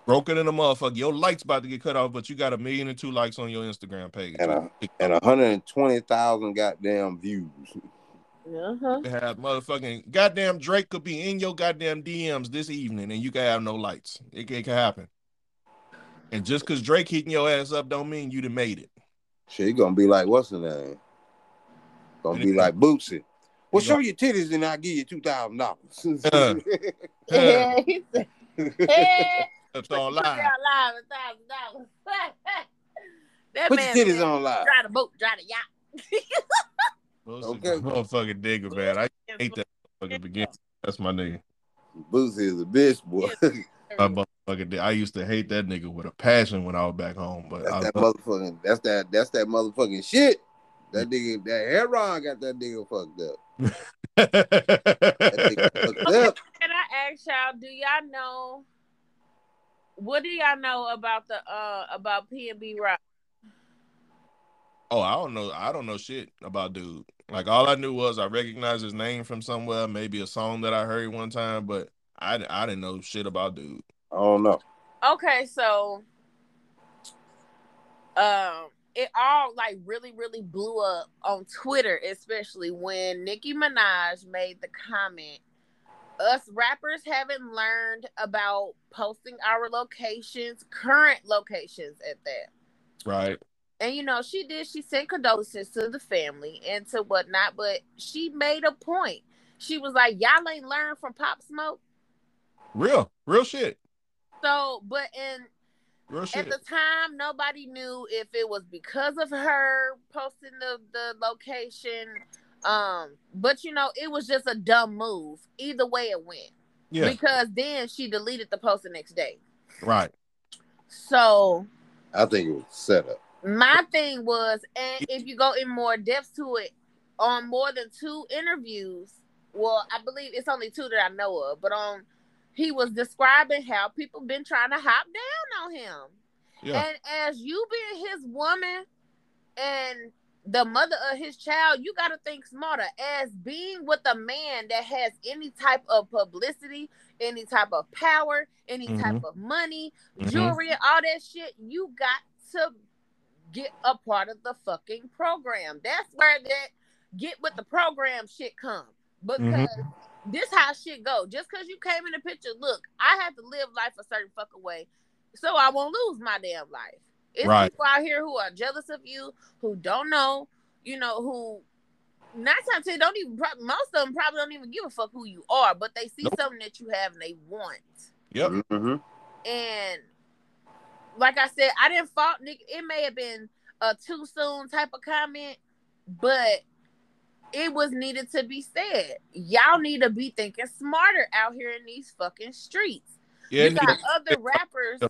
Broken in a motherfucker. Your likes about to get cut off, but you got a million and two likes on your Instagram page. And a and a hundred and twenty thousand goddamn views. Uh-huh. Have motherfucking goddamn Drake could be in your goddamn DMs this evening and you can have no lights. It, it can happen. And just because Drake hitting your ass up don't mean you done made it. Shit, he gonna be like, what's the name? Gonna be like Bootsy. Well, show gonna- your titties and I'll give you two thousand dollars. Uh. Yeah, he said, "Hey, That's put on live. live thousand dollars." That Put your titties said, on live. Drive the boat, drive the yacht. Okay. Okay. Motherfucking digger, man. I hate that fucking beginning. That's my nigga. Bootsy is a bitch, boy. My motherfucking dig- I used to hate that nigga with a passion when I was back home, but That's I that love- motherfucking. That's that. That's that motherfucking shit. That nigga, that heron got that nigga fucked up. That nigga fucked up. Can I ask y'all, do y'all know what do y'all know about the uh about PnB Rock? oh, I don't know. I don't know shit about dude. Like all I knew was I recognized his name from somewhere, maybe a song that I heard one time, but I I didn't know shit about dude. I don't know. Okay, so um it all like really, really blew up on Twitter, especially when Nicki Minaj made the comment. Us rappers haven't learned about posting our locations, current locations at that. Right. And you know, she did, she sent condolences to the family and to whatnot, but she made a point. She was like, Y'all ain't learned from Pop Smoke. Real. Real shit. So, but in Real at the time nobody knew if it was because of her posting the the location um but you know it was just a dumb move either way it went yeah. because then she deleted the post the next day Right. so I think it was set up. my thing was and if you go in more depth to it on more than two interviews well i believe it's only two that i know of but on he was describing how people been trying to hop down on him Yeah. And as you being his woman and the mother of his child, you got to think smarter. As being with a man that has any type of publicity, any type of power, any type of money, Mhm. jewelry, all that shit, you got to get a part of the fucking program. That's where that get with the program shit come. Because Mhm. This how shit go. Just because you came in the picture, look, I have to live life a certain fucking way so I won't lose my damn life. It's Right. people out here who are jealous of you, who don't know, you know, who nine times ten don't even prob- most of them probably don't even give a fuck who you are, but they see Nope. something that you have and they want. Yep. Mm-hmm. And like I said, I didn't fault Nick. It may have been a too soon type of comment, but it was needed to be said. Y'all need to be thinking smarter out here in these fucking streets. Yeah. you got other rappers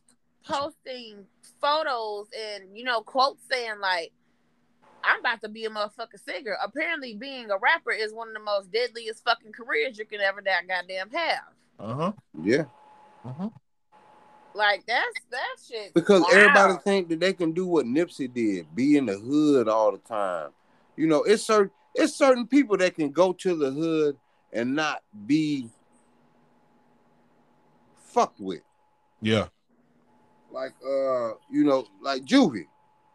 posting photos and you know quotes saying like I'm about to be a motherfucking singer. Apparently, being a rapper is one of the most deadliest fucking careers you can ever that goddamn have. Uh huh. Yeah, Uh huh. Like that's that shit. because Wow. everybody think that they can do what Nipsey did, be in the hood all the time. You know, it's certain it's certain people that can go to the hood and not be fucked with. Yeah. Like uh, you know, like Juvie.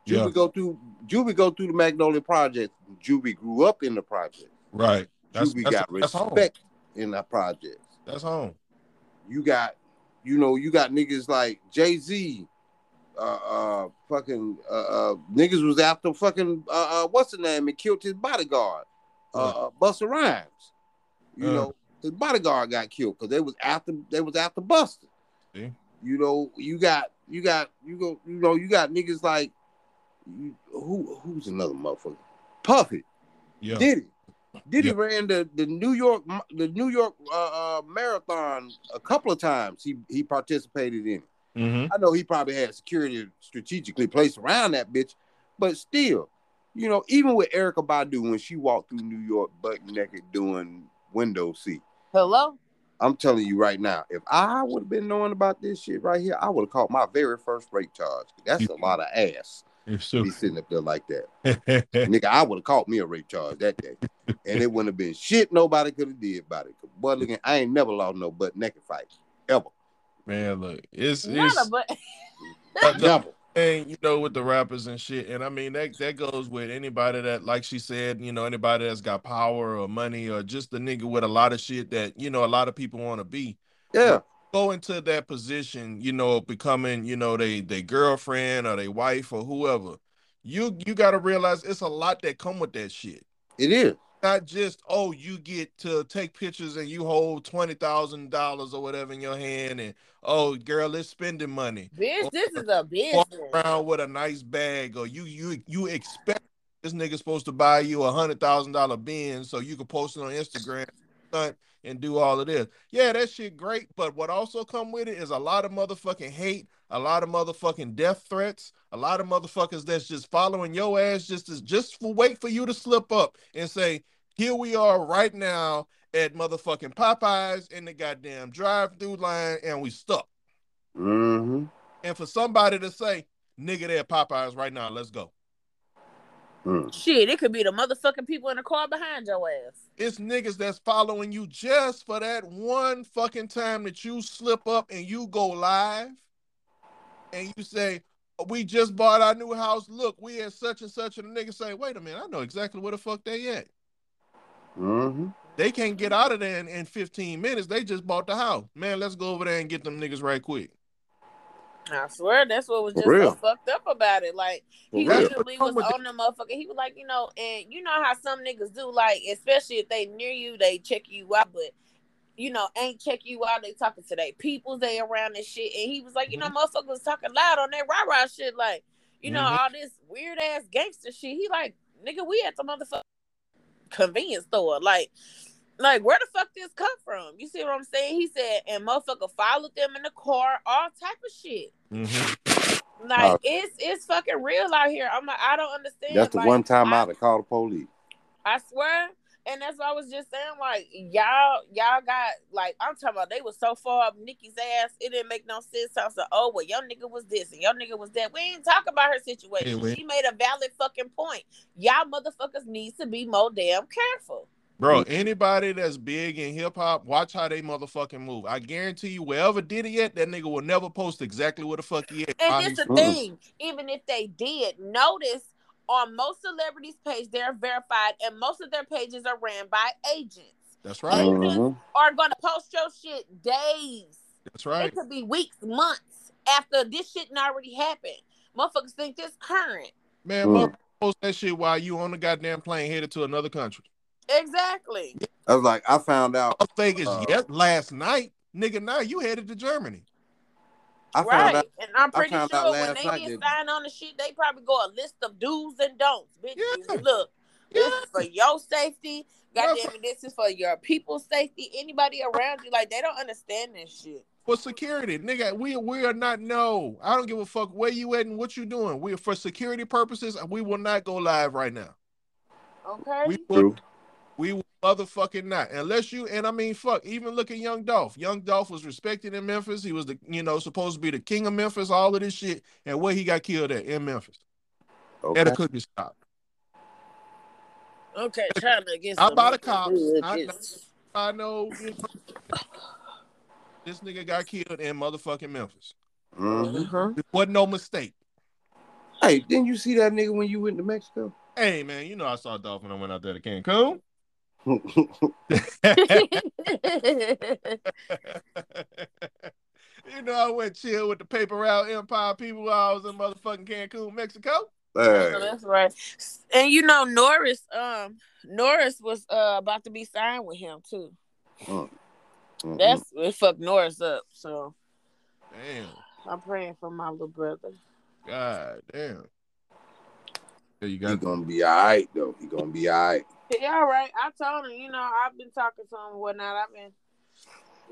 Juvie Yeah. go through Juvie go through the Magnolia Project. Juvie grew up in the project. Right. That's, Juvie that's, got that's home. respect in the project. That's home. You got, you know, you got niggas like Jay Z, uh, uh, fucking, uh, uh, niggas was after fucking, uh, uh, what's the name? And killed his bodyguard, uh, uh Busta Rhymes. You Uh. know, his bodyguard got killed because they was after, they was after Busta. See? You know, you got, you got, you go, you know, you got niggas like, you, who, who's another motherfucker? Puffy. Yeah. Diddy. Diddy Yeah. ran the, the New York the New York uh, uh, marathon a couple of times. He he participated in it. Mm-hmm. I know he probably had security strategically placed around that bitch, but still, you know, even with Erykah Badu when she walked through New York butt naked doing window seat, Hello. I'm telling you right now, if I would have been knowing about this shit right here, I would have caught my very first rape charge. That's a lot of ass. If to so be sitting up there like that. Nigga, I would have caught me a rape charge that day. And it wouldn't have been shit nobody could have did about it. Boy, look, at- I ain't never lost no butt naked fight. Ever. Man, look, it's Not it's a but. Never. and you know with the rappers and shit and i mean that that goes with anybody that like she said you know anybody that's got power or money or just a nigga with a lot of shit that you know a lot of people want to be Yeah. go into that position you know becoming you know they they girlfriend or they wife or whoever you you got to realize it's a lot that come with that shit It is. Not just oh you get to take pictures and you hold twenty thousand dollars or whatever in your hand and oh girl it's spending money Bitch, this is a business. around with a nice bag, or you you you expect this nigga supposed to buy you a hundred thousand dollar Benz so you can post it on Instagram and do all of this. Yeah, that shit great, but what also come with it is a lot of motherfucking hate, a lot of motherfucking death threats, a lot of motherfuckers that's just following your ass just as just for wait for you to slip up and say, here we are right now at motherfucking Popeyes in the goddamn drive-through line and we stuck. Mm-hmm. And for somebody to say, nigga, they're at Popeyes right now, let's go. Mm. Shit, it could be the motherfucking people in the car behind your ass. It's niggas that's following you just for that one fucking time that you slip up and you go live and you say, we just bought our new house. Look, we had such and such. And the nigga say, wait a minute, I know exactly where the fuck they at. Mm-hmm. They can't get out of there in, in 15 minutes. They just bought the house. Man, let's go over there and get them niggas right quick. I swear that's what was just so fucked up about it. Like he For literally Come was on the motherfucker. He was like, you know, and you know how some niggas do, like, especially if they near you, they check you out, but you know, ain't check you out. They talking to their peoples, they around and shit. And he was like, you know, motherfuckers was talking loud on that rah rah shit, like, you know, Mhm. all this weird ass gangster shit. He like, nigga, we at the motherfucker convenience store, like. Like where the fuck this come from? You see what I'm saying? He said, and motherfucker followed them in the car, all type of shit. Mhm. Like Oh. it's it's fucking real out here. I'm like, I don't understand. That's the Like, one time I, I'd have called the police. I swear. And that's what I was just saying. Like y'all, y'all got like I'm talking about. They was so far up Nikki's ass. It didn't make no sense. I was like, oh well, your nigga was this and your nigga was that. We ain't talk about her situation. Yeah, we- she made a valid fucking point. Y'all motherfuckers needs to be more damn careful. Bro, anybody that's big in hip hop, watch how they motherfucking move. I guarantee you, wherever did it at, that nigga will never post exactly where the fuck he at. while And he's- this the thing. Even if they did, notice on most celebrities' page, they're verified, and most of their pages are ran by agents. That's right. Agents Mhm. are gonna post your shit days. That's right. It could be weeks, months after this shit done already happened. Motherfuckers think this current. Man, Mm. motherfucker post that shit while you on the goddamn plane headed to another country. Exactly. I was like, I found out. Las Vegas, Uh, yes, last night, nigga. Now you headed to Germany. I found right. out. and I'm pretty sure when they night get that- signed on the shit, they probably go a list of do's and don'ts. Bitch, Yeah. look, this is for your safety. Yeah. Goddamn it, this is for your people's safety. Anybody around you, like they don't understand this shit. For security, nigga, we we are not no. I don't give a fuck where you at and what you doing. We are for security purposes, we will not go live right now. Okay. We will True. We will motherfucking not. Unless you and I mean fuck, even look at Young Dolph. Young Dolph was respected in Memphis. He was the you know supposed to be the king of Memphis, all of this shit. And where he got killed at in Memphis. Okay. At a cookie shop. Okay, trying to get How some about the cops? I- just- I know this nigga got killed in motherfucking Memphis. Mhm. Mhm. It wasn't no mistake. Hey, didn't you see that nigga when you went to Mexico? Hey man, you know I saw Dolph when I went out there to Cancun. you know I went chill with the paper route empire people while I was in motherfucking Cancun, Mexico. Hey. So that's right. And you know Norris, um, Norris was uh about to be signed with him too. Mhm. That's it fucked Norris up. So Damn. I'm praying for my little brother. God damn. Yeah, you he gonna be all right though. He gonna be all right. Yeah, all right. I told him, you know, I've been talking to him and whatnot. I've been,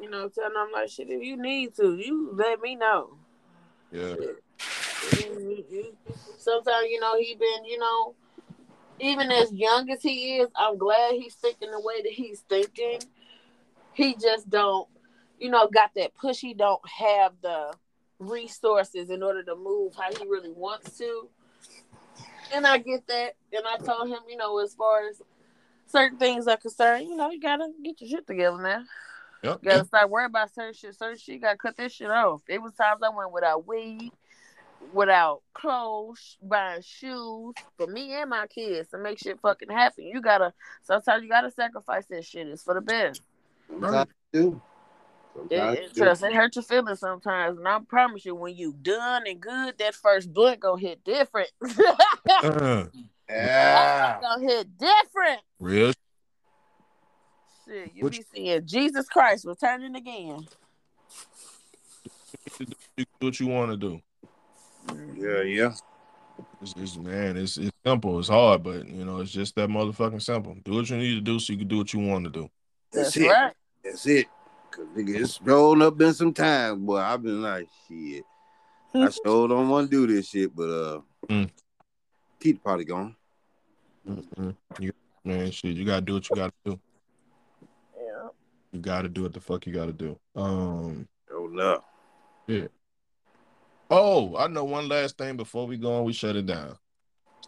you know, telling him like, shit, if you need to, you let me know. yeah. Sometimes, you know, he been, you know, even as young as he is, I'm glad he's thinking the way that he's thinking. He just don't, you know, got that push. He don't have the resources in order to move how he really wants to. And I get that. And I told him, you know, as far as certain things are concerned, you know, you gotta get your shit together now. Yep. You gotta start worrying about certain shit. Certain shit, you gotta cut this shit off. It was times I went without weed, without clothes, buying shoes for me and my kids to make shit fucking happen. You gotta sometimes you gotta sacrifice that shit. It's for the best. Sometimes. It, Sometimes it, you do. trust, it hurt your feelings sometimes, and I promise you, when you done and good, that first blunt gonna hit different. Uh, Yeah. gonna hit different. real. Shit, you Which- be seeing Jesus Christ returning again. Do what you want to do. Yeah, yeah. It's, it's man, it's it's simple. It's hard, but you know, it's just that motherfucking simple. Do what you need to do so you can do what you want to do. That's That's it. right. That's it. Cause nigga, it's rolling up in some time, boy. I've been like, shit. I still don't want to do this shit, but uh, Mm. Pete probably gone. Mm-mm. You, man, shit, you gotta do what you gotta do. Yeah. You gotta do what the fuck you gotta do. Um, Oh no. yeah. Oh, I know one last thing before we go on. We shut it down.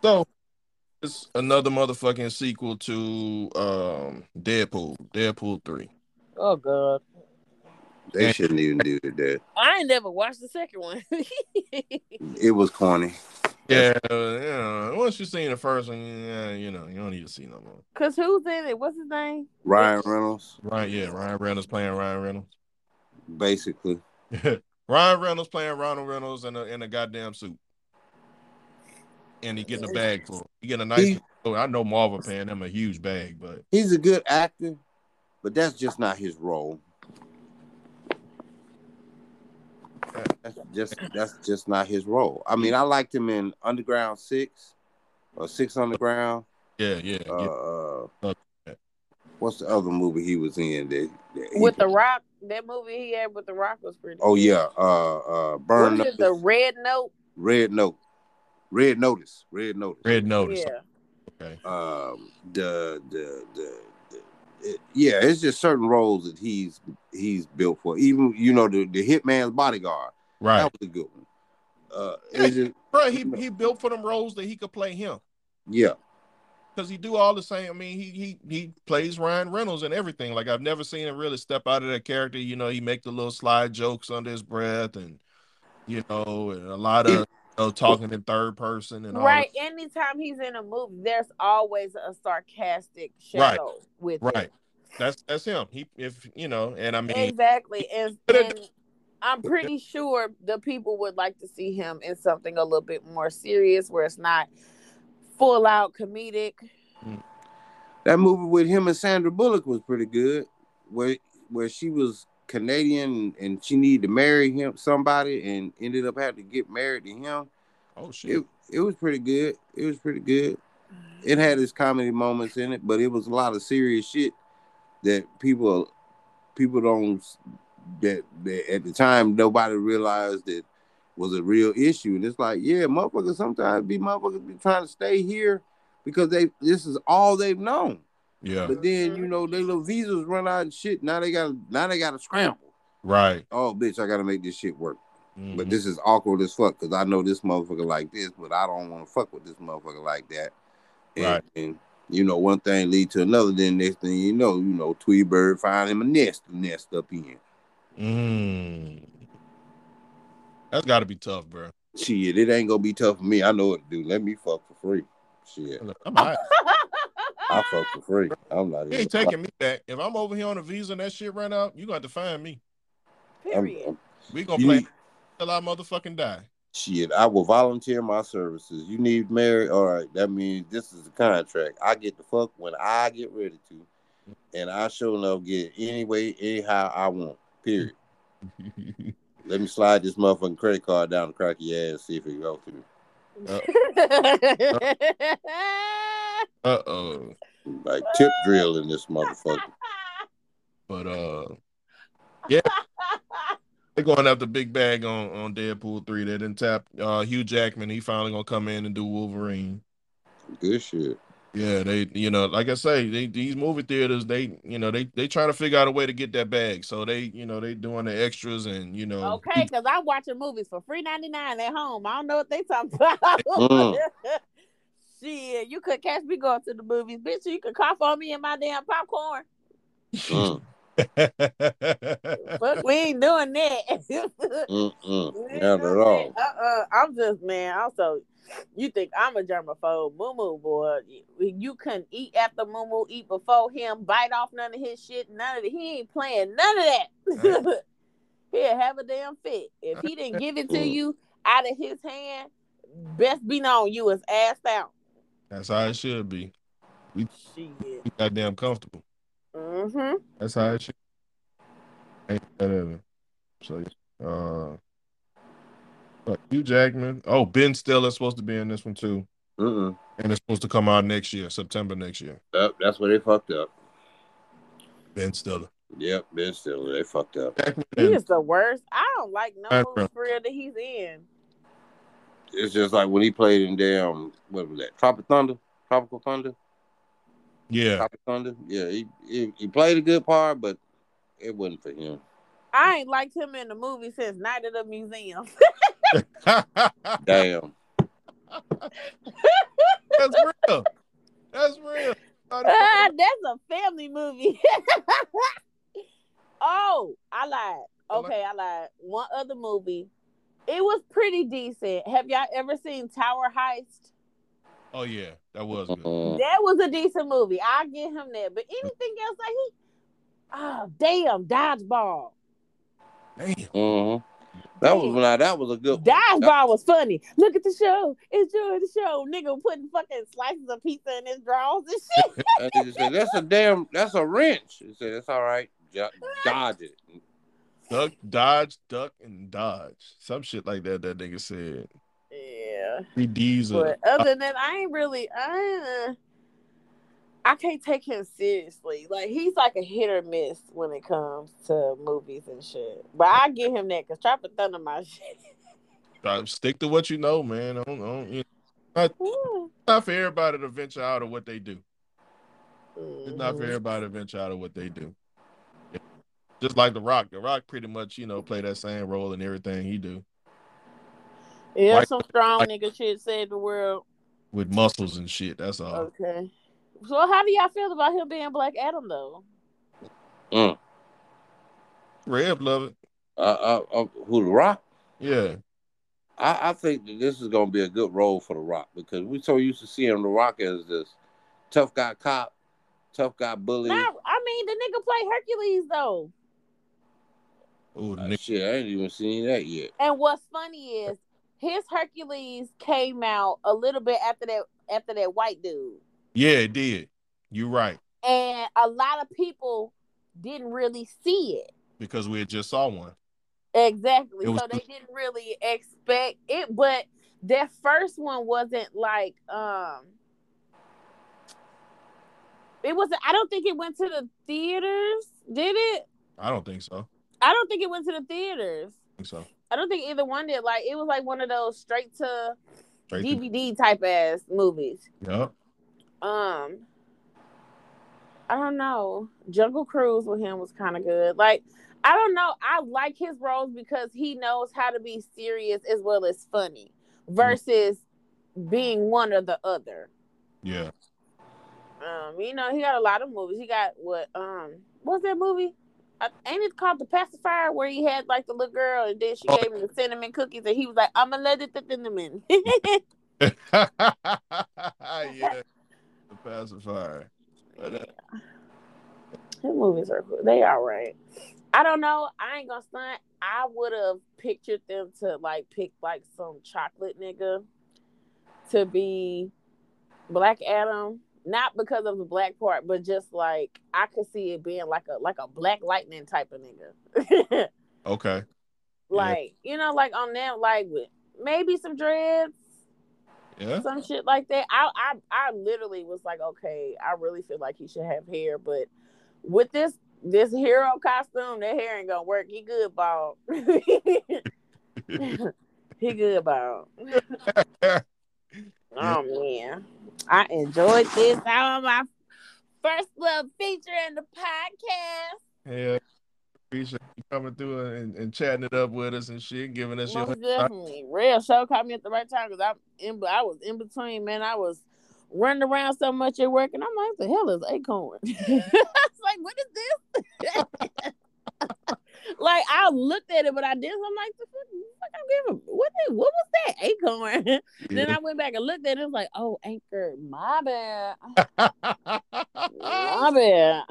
So it's another motherfucking sequel to um Deadpool, Deadpool three. Oh God, They shouldn't even do that. I ain't never watched the second one. It was corny. Yeah, you know, once you seen the first one, yeah, you know, you don't need to see no more. Cause who's in it? What's his name? Ryan Reynolds, Right, yeah, Ryan Reynolds playing Ryan Reynolds. basically. Ryan Reynolds playing Ronald Reynolds in a in a goddamn suit. And he getting a bag for it. He getting a nice He- oh, I know Marvel paying him a huge bag, but He's a good actor, but that's just not his role. That's just that's just not his role. I mean, I liked him in Underground Six or Six Underground. yeah, yeah. Uh, yeah. uh, what's the other movie he was in? That, that he- With the Rock. That movie he had with the Rock was pretty. oh yeah, uh, uh, Burn was it, the Red Note. Red Note, Red Notice, Red Notice. Red Notice. Yeah. Okay. um the the the, the it, yeah it's just certain roles that he's he's built for even you know the, the hitman's bodyguard Right. that was a good one uh it's just, Bro, he he built for them roles that he could play him. yeah Because he do all the same. I mean, he he he plays Ryan Reynolds and everything. Like I've never seen him really step out of that character. You know, he make the little slide jokes under his breath, and you know, and a lot of know, talking in third person and all. Right. Anytime he's in a movie, there's always a sarcastic Right. with That. it. Right. That's that's him. He if you know, and I mean, Exactly. And, and I'm pretty sure the people would like to see him in something a little bit more serious where it's not full out comedic. Mm. that movie with him and sandra bullock was pretty good where where she was canadian and she needed to marry him somebody and ended up having to get married to him oh shit. it, it was pretty good it was pretty good it had its comedy moments in it, but it was a lot of serious shit that people people don't that, that at the time nobody realized that was a real issue. And it's like, yeah, motherfuckers sometimes be motherfuckers be trying to stay here because they this is all they've known. Yeah. But then you know their little visas run out and shit. Now they got now they got to scramble. Right. Oh bitch, I got to make this shit work. But Mhm. this is awkward as fuck because I know this motherfucker like this, but I don't want to fuck with this motherfucker like that. And, Right. and you know, one thing lead to another. Then next thing you know, you know, Tweety Bird find him a nest to nest up in. Mm. That's got to be tough, bro. Shit, it ain't gonna be tough for me. I know what to do. Let me fuck for free. Shit, I'm all right. I fuck for free. I'm not You even ain't taking me back. If I'm over here on a visa and that shit run out, you got to find me. I'm- Period. We gonna You play till I motherfucking die. Shit, I will volunteer my services. You need married, all right. That means this is the contract. I get the fuck when I get ready to, and I sure enough get it any way, anyhow I want. Period. Let me slide this motherfucking credit card down the crack of your ass, see if it go through. Uh oh. Like tip drill in this motherfucker. But uh, yeah, they're going after big bag on on Deadpool three. They didn't tap uh Hugh Jackman. He finally gonna come in and do Wolverine. Good shit. Yeah, they you know, like I say, they these movie theaters, they you know, they they trying to figure out a way to get that bag. So they, you know, they doing the extras and you know Okay, because I'm watching movies for free ninety nine at home. I don't know what they talking about. Mm. Shit, you could catch me going to the movies, bitch. You could cough on me and my damn popcorn. Mm, Fuck, we ain't doing that. mm, mm. We ain't Not at all. that. Uh-uh. I'm just man. Also, you think I'm a germaphobe, Moo Moo boy? You, couldn't eat after Moo Moo, eat before him, bite off none of his shit, none of it. He ain't playing none of that. He'll have a damn fit. If he didn't give it to you out of his hand, best be known you was assed out. That's how it should be. Shit. We goddamn comfortable. Mm-hmm. That's how it should. Ain't that ever. So uh but Hugh Jackman. Oh, Ben Stiller's supposed to be in this one too. Mm-mm. And it's supposed to come out next year, September next year. Yep, that's where they fucked up. Ben Stiller. Yep, Ben Stiller, they fucked up. Jackman He is the worst. I don't like no I movies for real that he's in. It's just like when he played in damn what was that? Tropic Thunder? Tropical Thunder? yeah. Tropic Thunder? Yeah, he, he he played a good part, but it wasn't for him. I ain't liked him in the movie since Night at the Museum. Damn. That's real. That's real. Ah, that's a family movie. oh, I lied. Okay, I lied. One other movie. It was pretty decent. Have y'all ever seen Tower Heist? Oh yeah, that was good. Mm. That was a decent movie. I get him that. But anything else like he Oh damn, dodgeball. Damn. Mhm. That was when I, that was a good one. Dodgeball was funny. Look at the show. Enjoy the show. Nigga putting fucking slices of pizza in his drawers and shit. Said, "That's a damn. That's a wrench." He said, "That's all right. Dodge it." Duck, dodge, duck, and dodge. Some shit like that. That nigga said. Yeah. Three D's. But other than that, I ain't really I uh, I can't take him seriously. Like he's like a hit or miss when it comes to movies and shit. But I give him that because Tropic Thunder my shit. uh, stick to what you know, man. I don't, I don't, you know, it's not for everybody to venture out of what they do. It's not for Mhm. everybody to venture out of what they do. Just like The Rock. The Rock pretty much, you know, play that same role in everything he do Yeah, Like- some strong like- nigga shit saved the world. with muscles and shit. That's all. Okay. So how do y'all feel about him being Black Adam though? Mm. Rev love it. Uh, uh, uh, who the Rock? Yeah. I, I think that this is gonna be a good role for the Rock because we so used to seeing the Rock as this tough guy cop, tough guy bully. Nah, I mean the nigga play Hercules though. Oh Uh, nigga- shit, I ain't even seen that yet. And what's funny is his Hercules came out a little bit after that after that white dude. Yeah, it did. You're right. And a lot of people didn't really see it. Because we had just saw one. Exactly. Was- so they didn't really expect it, but that first one wasn't like um it wasn't I don't think it went to the theaters, did it? I don't think so. I don't think it went to the theaters. I think so. I don't think either one did. Like it was like one of those straight to Straight to- DVD type ass movies. Yup. Um, I don't know. Jungle Cruise with him was kind of good. Like, I don't know. I like his roles because he knows how to be serious as well as funny versus being one or the other. Yeah. Um, you know, he got a lot of movies. He got what? Um, what's that movie? Uh, ain't it called The Pacifier where he had like the little girl and then she Oh. gave him the cinnamon cookies and he was like, "I'm gonna let it the cinnamon." yeah. The pacifier. But, uh, His movies are cool. They all right. I don't know. I ain't gonna stunt. I would have pictured them to like pick like some chocolate nigga to be Black Adam. Not because of the black part, but just like I could see it being like a like a black lightning type of nigga. okay. like, you know, like on them, like with maybe some dreads, Yeah. some shit like that. I I I literally was like, okay, I really feel like he should have hair, but with this this hero costume, that hair ain't gonna work. He good bald. he good bald. Oh man. I enjoyed this. I my first little feature in the podcast. Yeah, appreciate you coming through and, and chatting it up with us and shit, giving us Most your. definitely. Real show caught me at the right time because I'm in. I was in between, man. I was running around so much at work, and I'm like, "The hell is Acorn?" I was like, "What is this?" like I looked at it, but I didn't. I'm like, "The fuck, I'm giving? What? is- What was that Acorn?" then I went back and looked at it. It was like, "Oh, Anchor, my bad, my bad."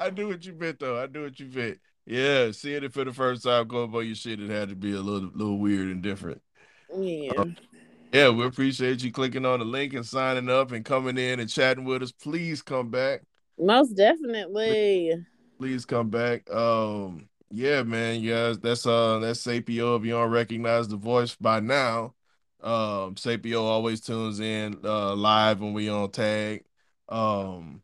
I do what you meant though. I do what you meant. Yeah, seeing it for the first time going by your shit, it had to be a little little weird and different. Yeah. Yeah, we appreciate you clicking on the link and signing up and coming in and chatting with us. Please come back. Most definitely. Please come back. Um, yeah, man, yeah, that's uh that's Sapio. If you don't recognize the voice by now, um, Sapio always tunes in uh live when we on tag. Um,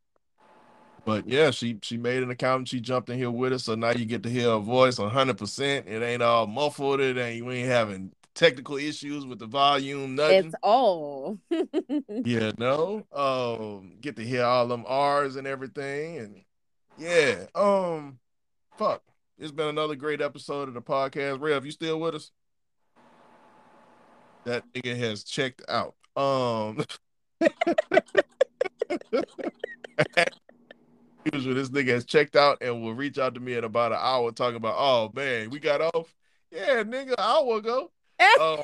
but yeah, she she made an account and she jumped in here with us, so now you get to hear her voice 100. percent It ain't all muffled. It ain't we ain't having technical issues with the volume. Nothing. It's all. Yeah, no. Um, get to hear all them R's and everything, and yeah. Um, fuck. It's been another great episode of the podcast. Rev, you still with us? That nigga has checked out. Um, usually this nigga has checked out and will reach out to me in about an hour talking about, oh man, we got off. Yeah, nigga, an hour ago. Um,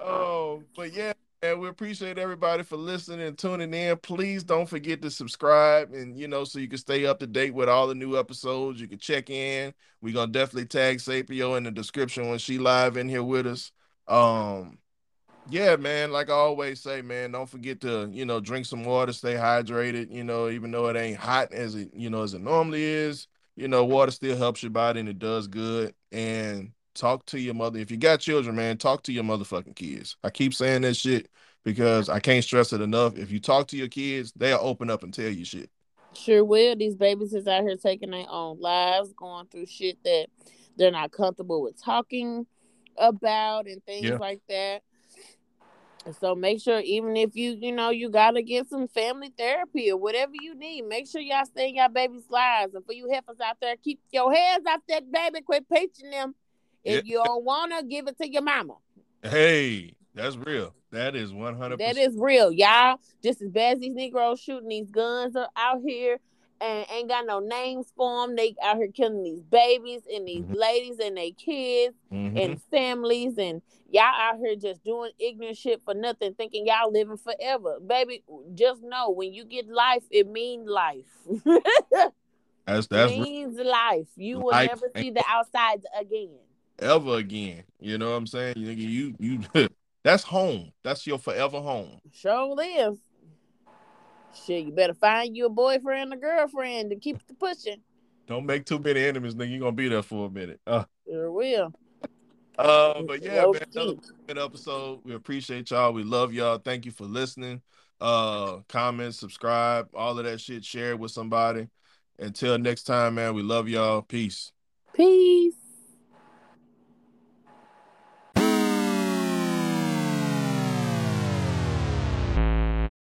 Oh, but yeah, and we appreciate everybody for listening and tuning in. Please don't forget to subscribe and you know, so you can stay up to date with all the new episodes. You can check in. We're gonna definitely tag Sapio in the description when she live in here with us. Um, yeah, man, like I always say, man, don't forget to, you know, drink some water, stay hydrated, you know, even though it ain't hot as it, you know, as it normally is, you know, water still helps your body and it does good. And talk to your mother. If you got children, man, talk to your motherfucking kids. I keep saying that shit because I can't stress it enough. If you talk to your kids, they'll open up and tell you shit. Sure will. These babies is out here taking their own lives, going through shit that they're not comfortable with talking about and things Yeah. like that. So make sure even if you, you know, you gotta get some family therapy or whatever you need, make sure y'all stay in your baby's lives. And for you heifers out there, keep your hands off that baby, quit pinching them. If you don't wanna, give it to your mama. Hey, that's real. That is 100%. That is real, y'all. Just as bad as these Negroes shooting these guns are out here and ain't got no names for them. They out here killing these babies and these Mhm. ladies and their kids Mhm. and families and y'all out here just doing ignorant shit for nothing, thinking y'all living forever. Baby, just know when you get life, it means life. That's that's real. means life. You will Life never see the outsides again. ever again. You know what I'm saying? You you you that's home. That's your forever home. Sure is. Shit, you better find you a boyfriend or girlfriend to keep the pushing. Don't make too many enemies, nigga. You're gonna be there for a minute. Uh, Sure will. Uh but yeah, man, another good episode. We appreciate y'all. We love y'all. Thank you for listening. Uh comment, subscribe, all of that shit, share it with somebody. Until next time, man. We love y'all. Peace. Peace.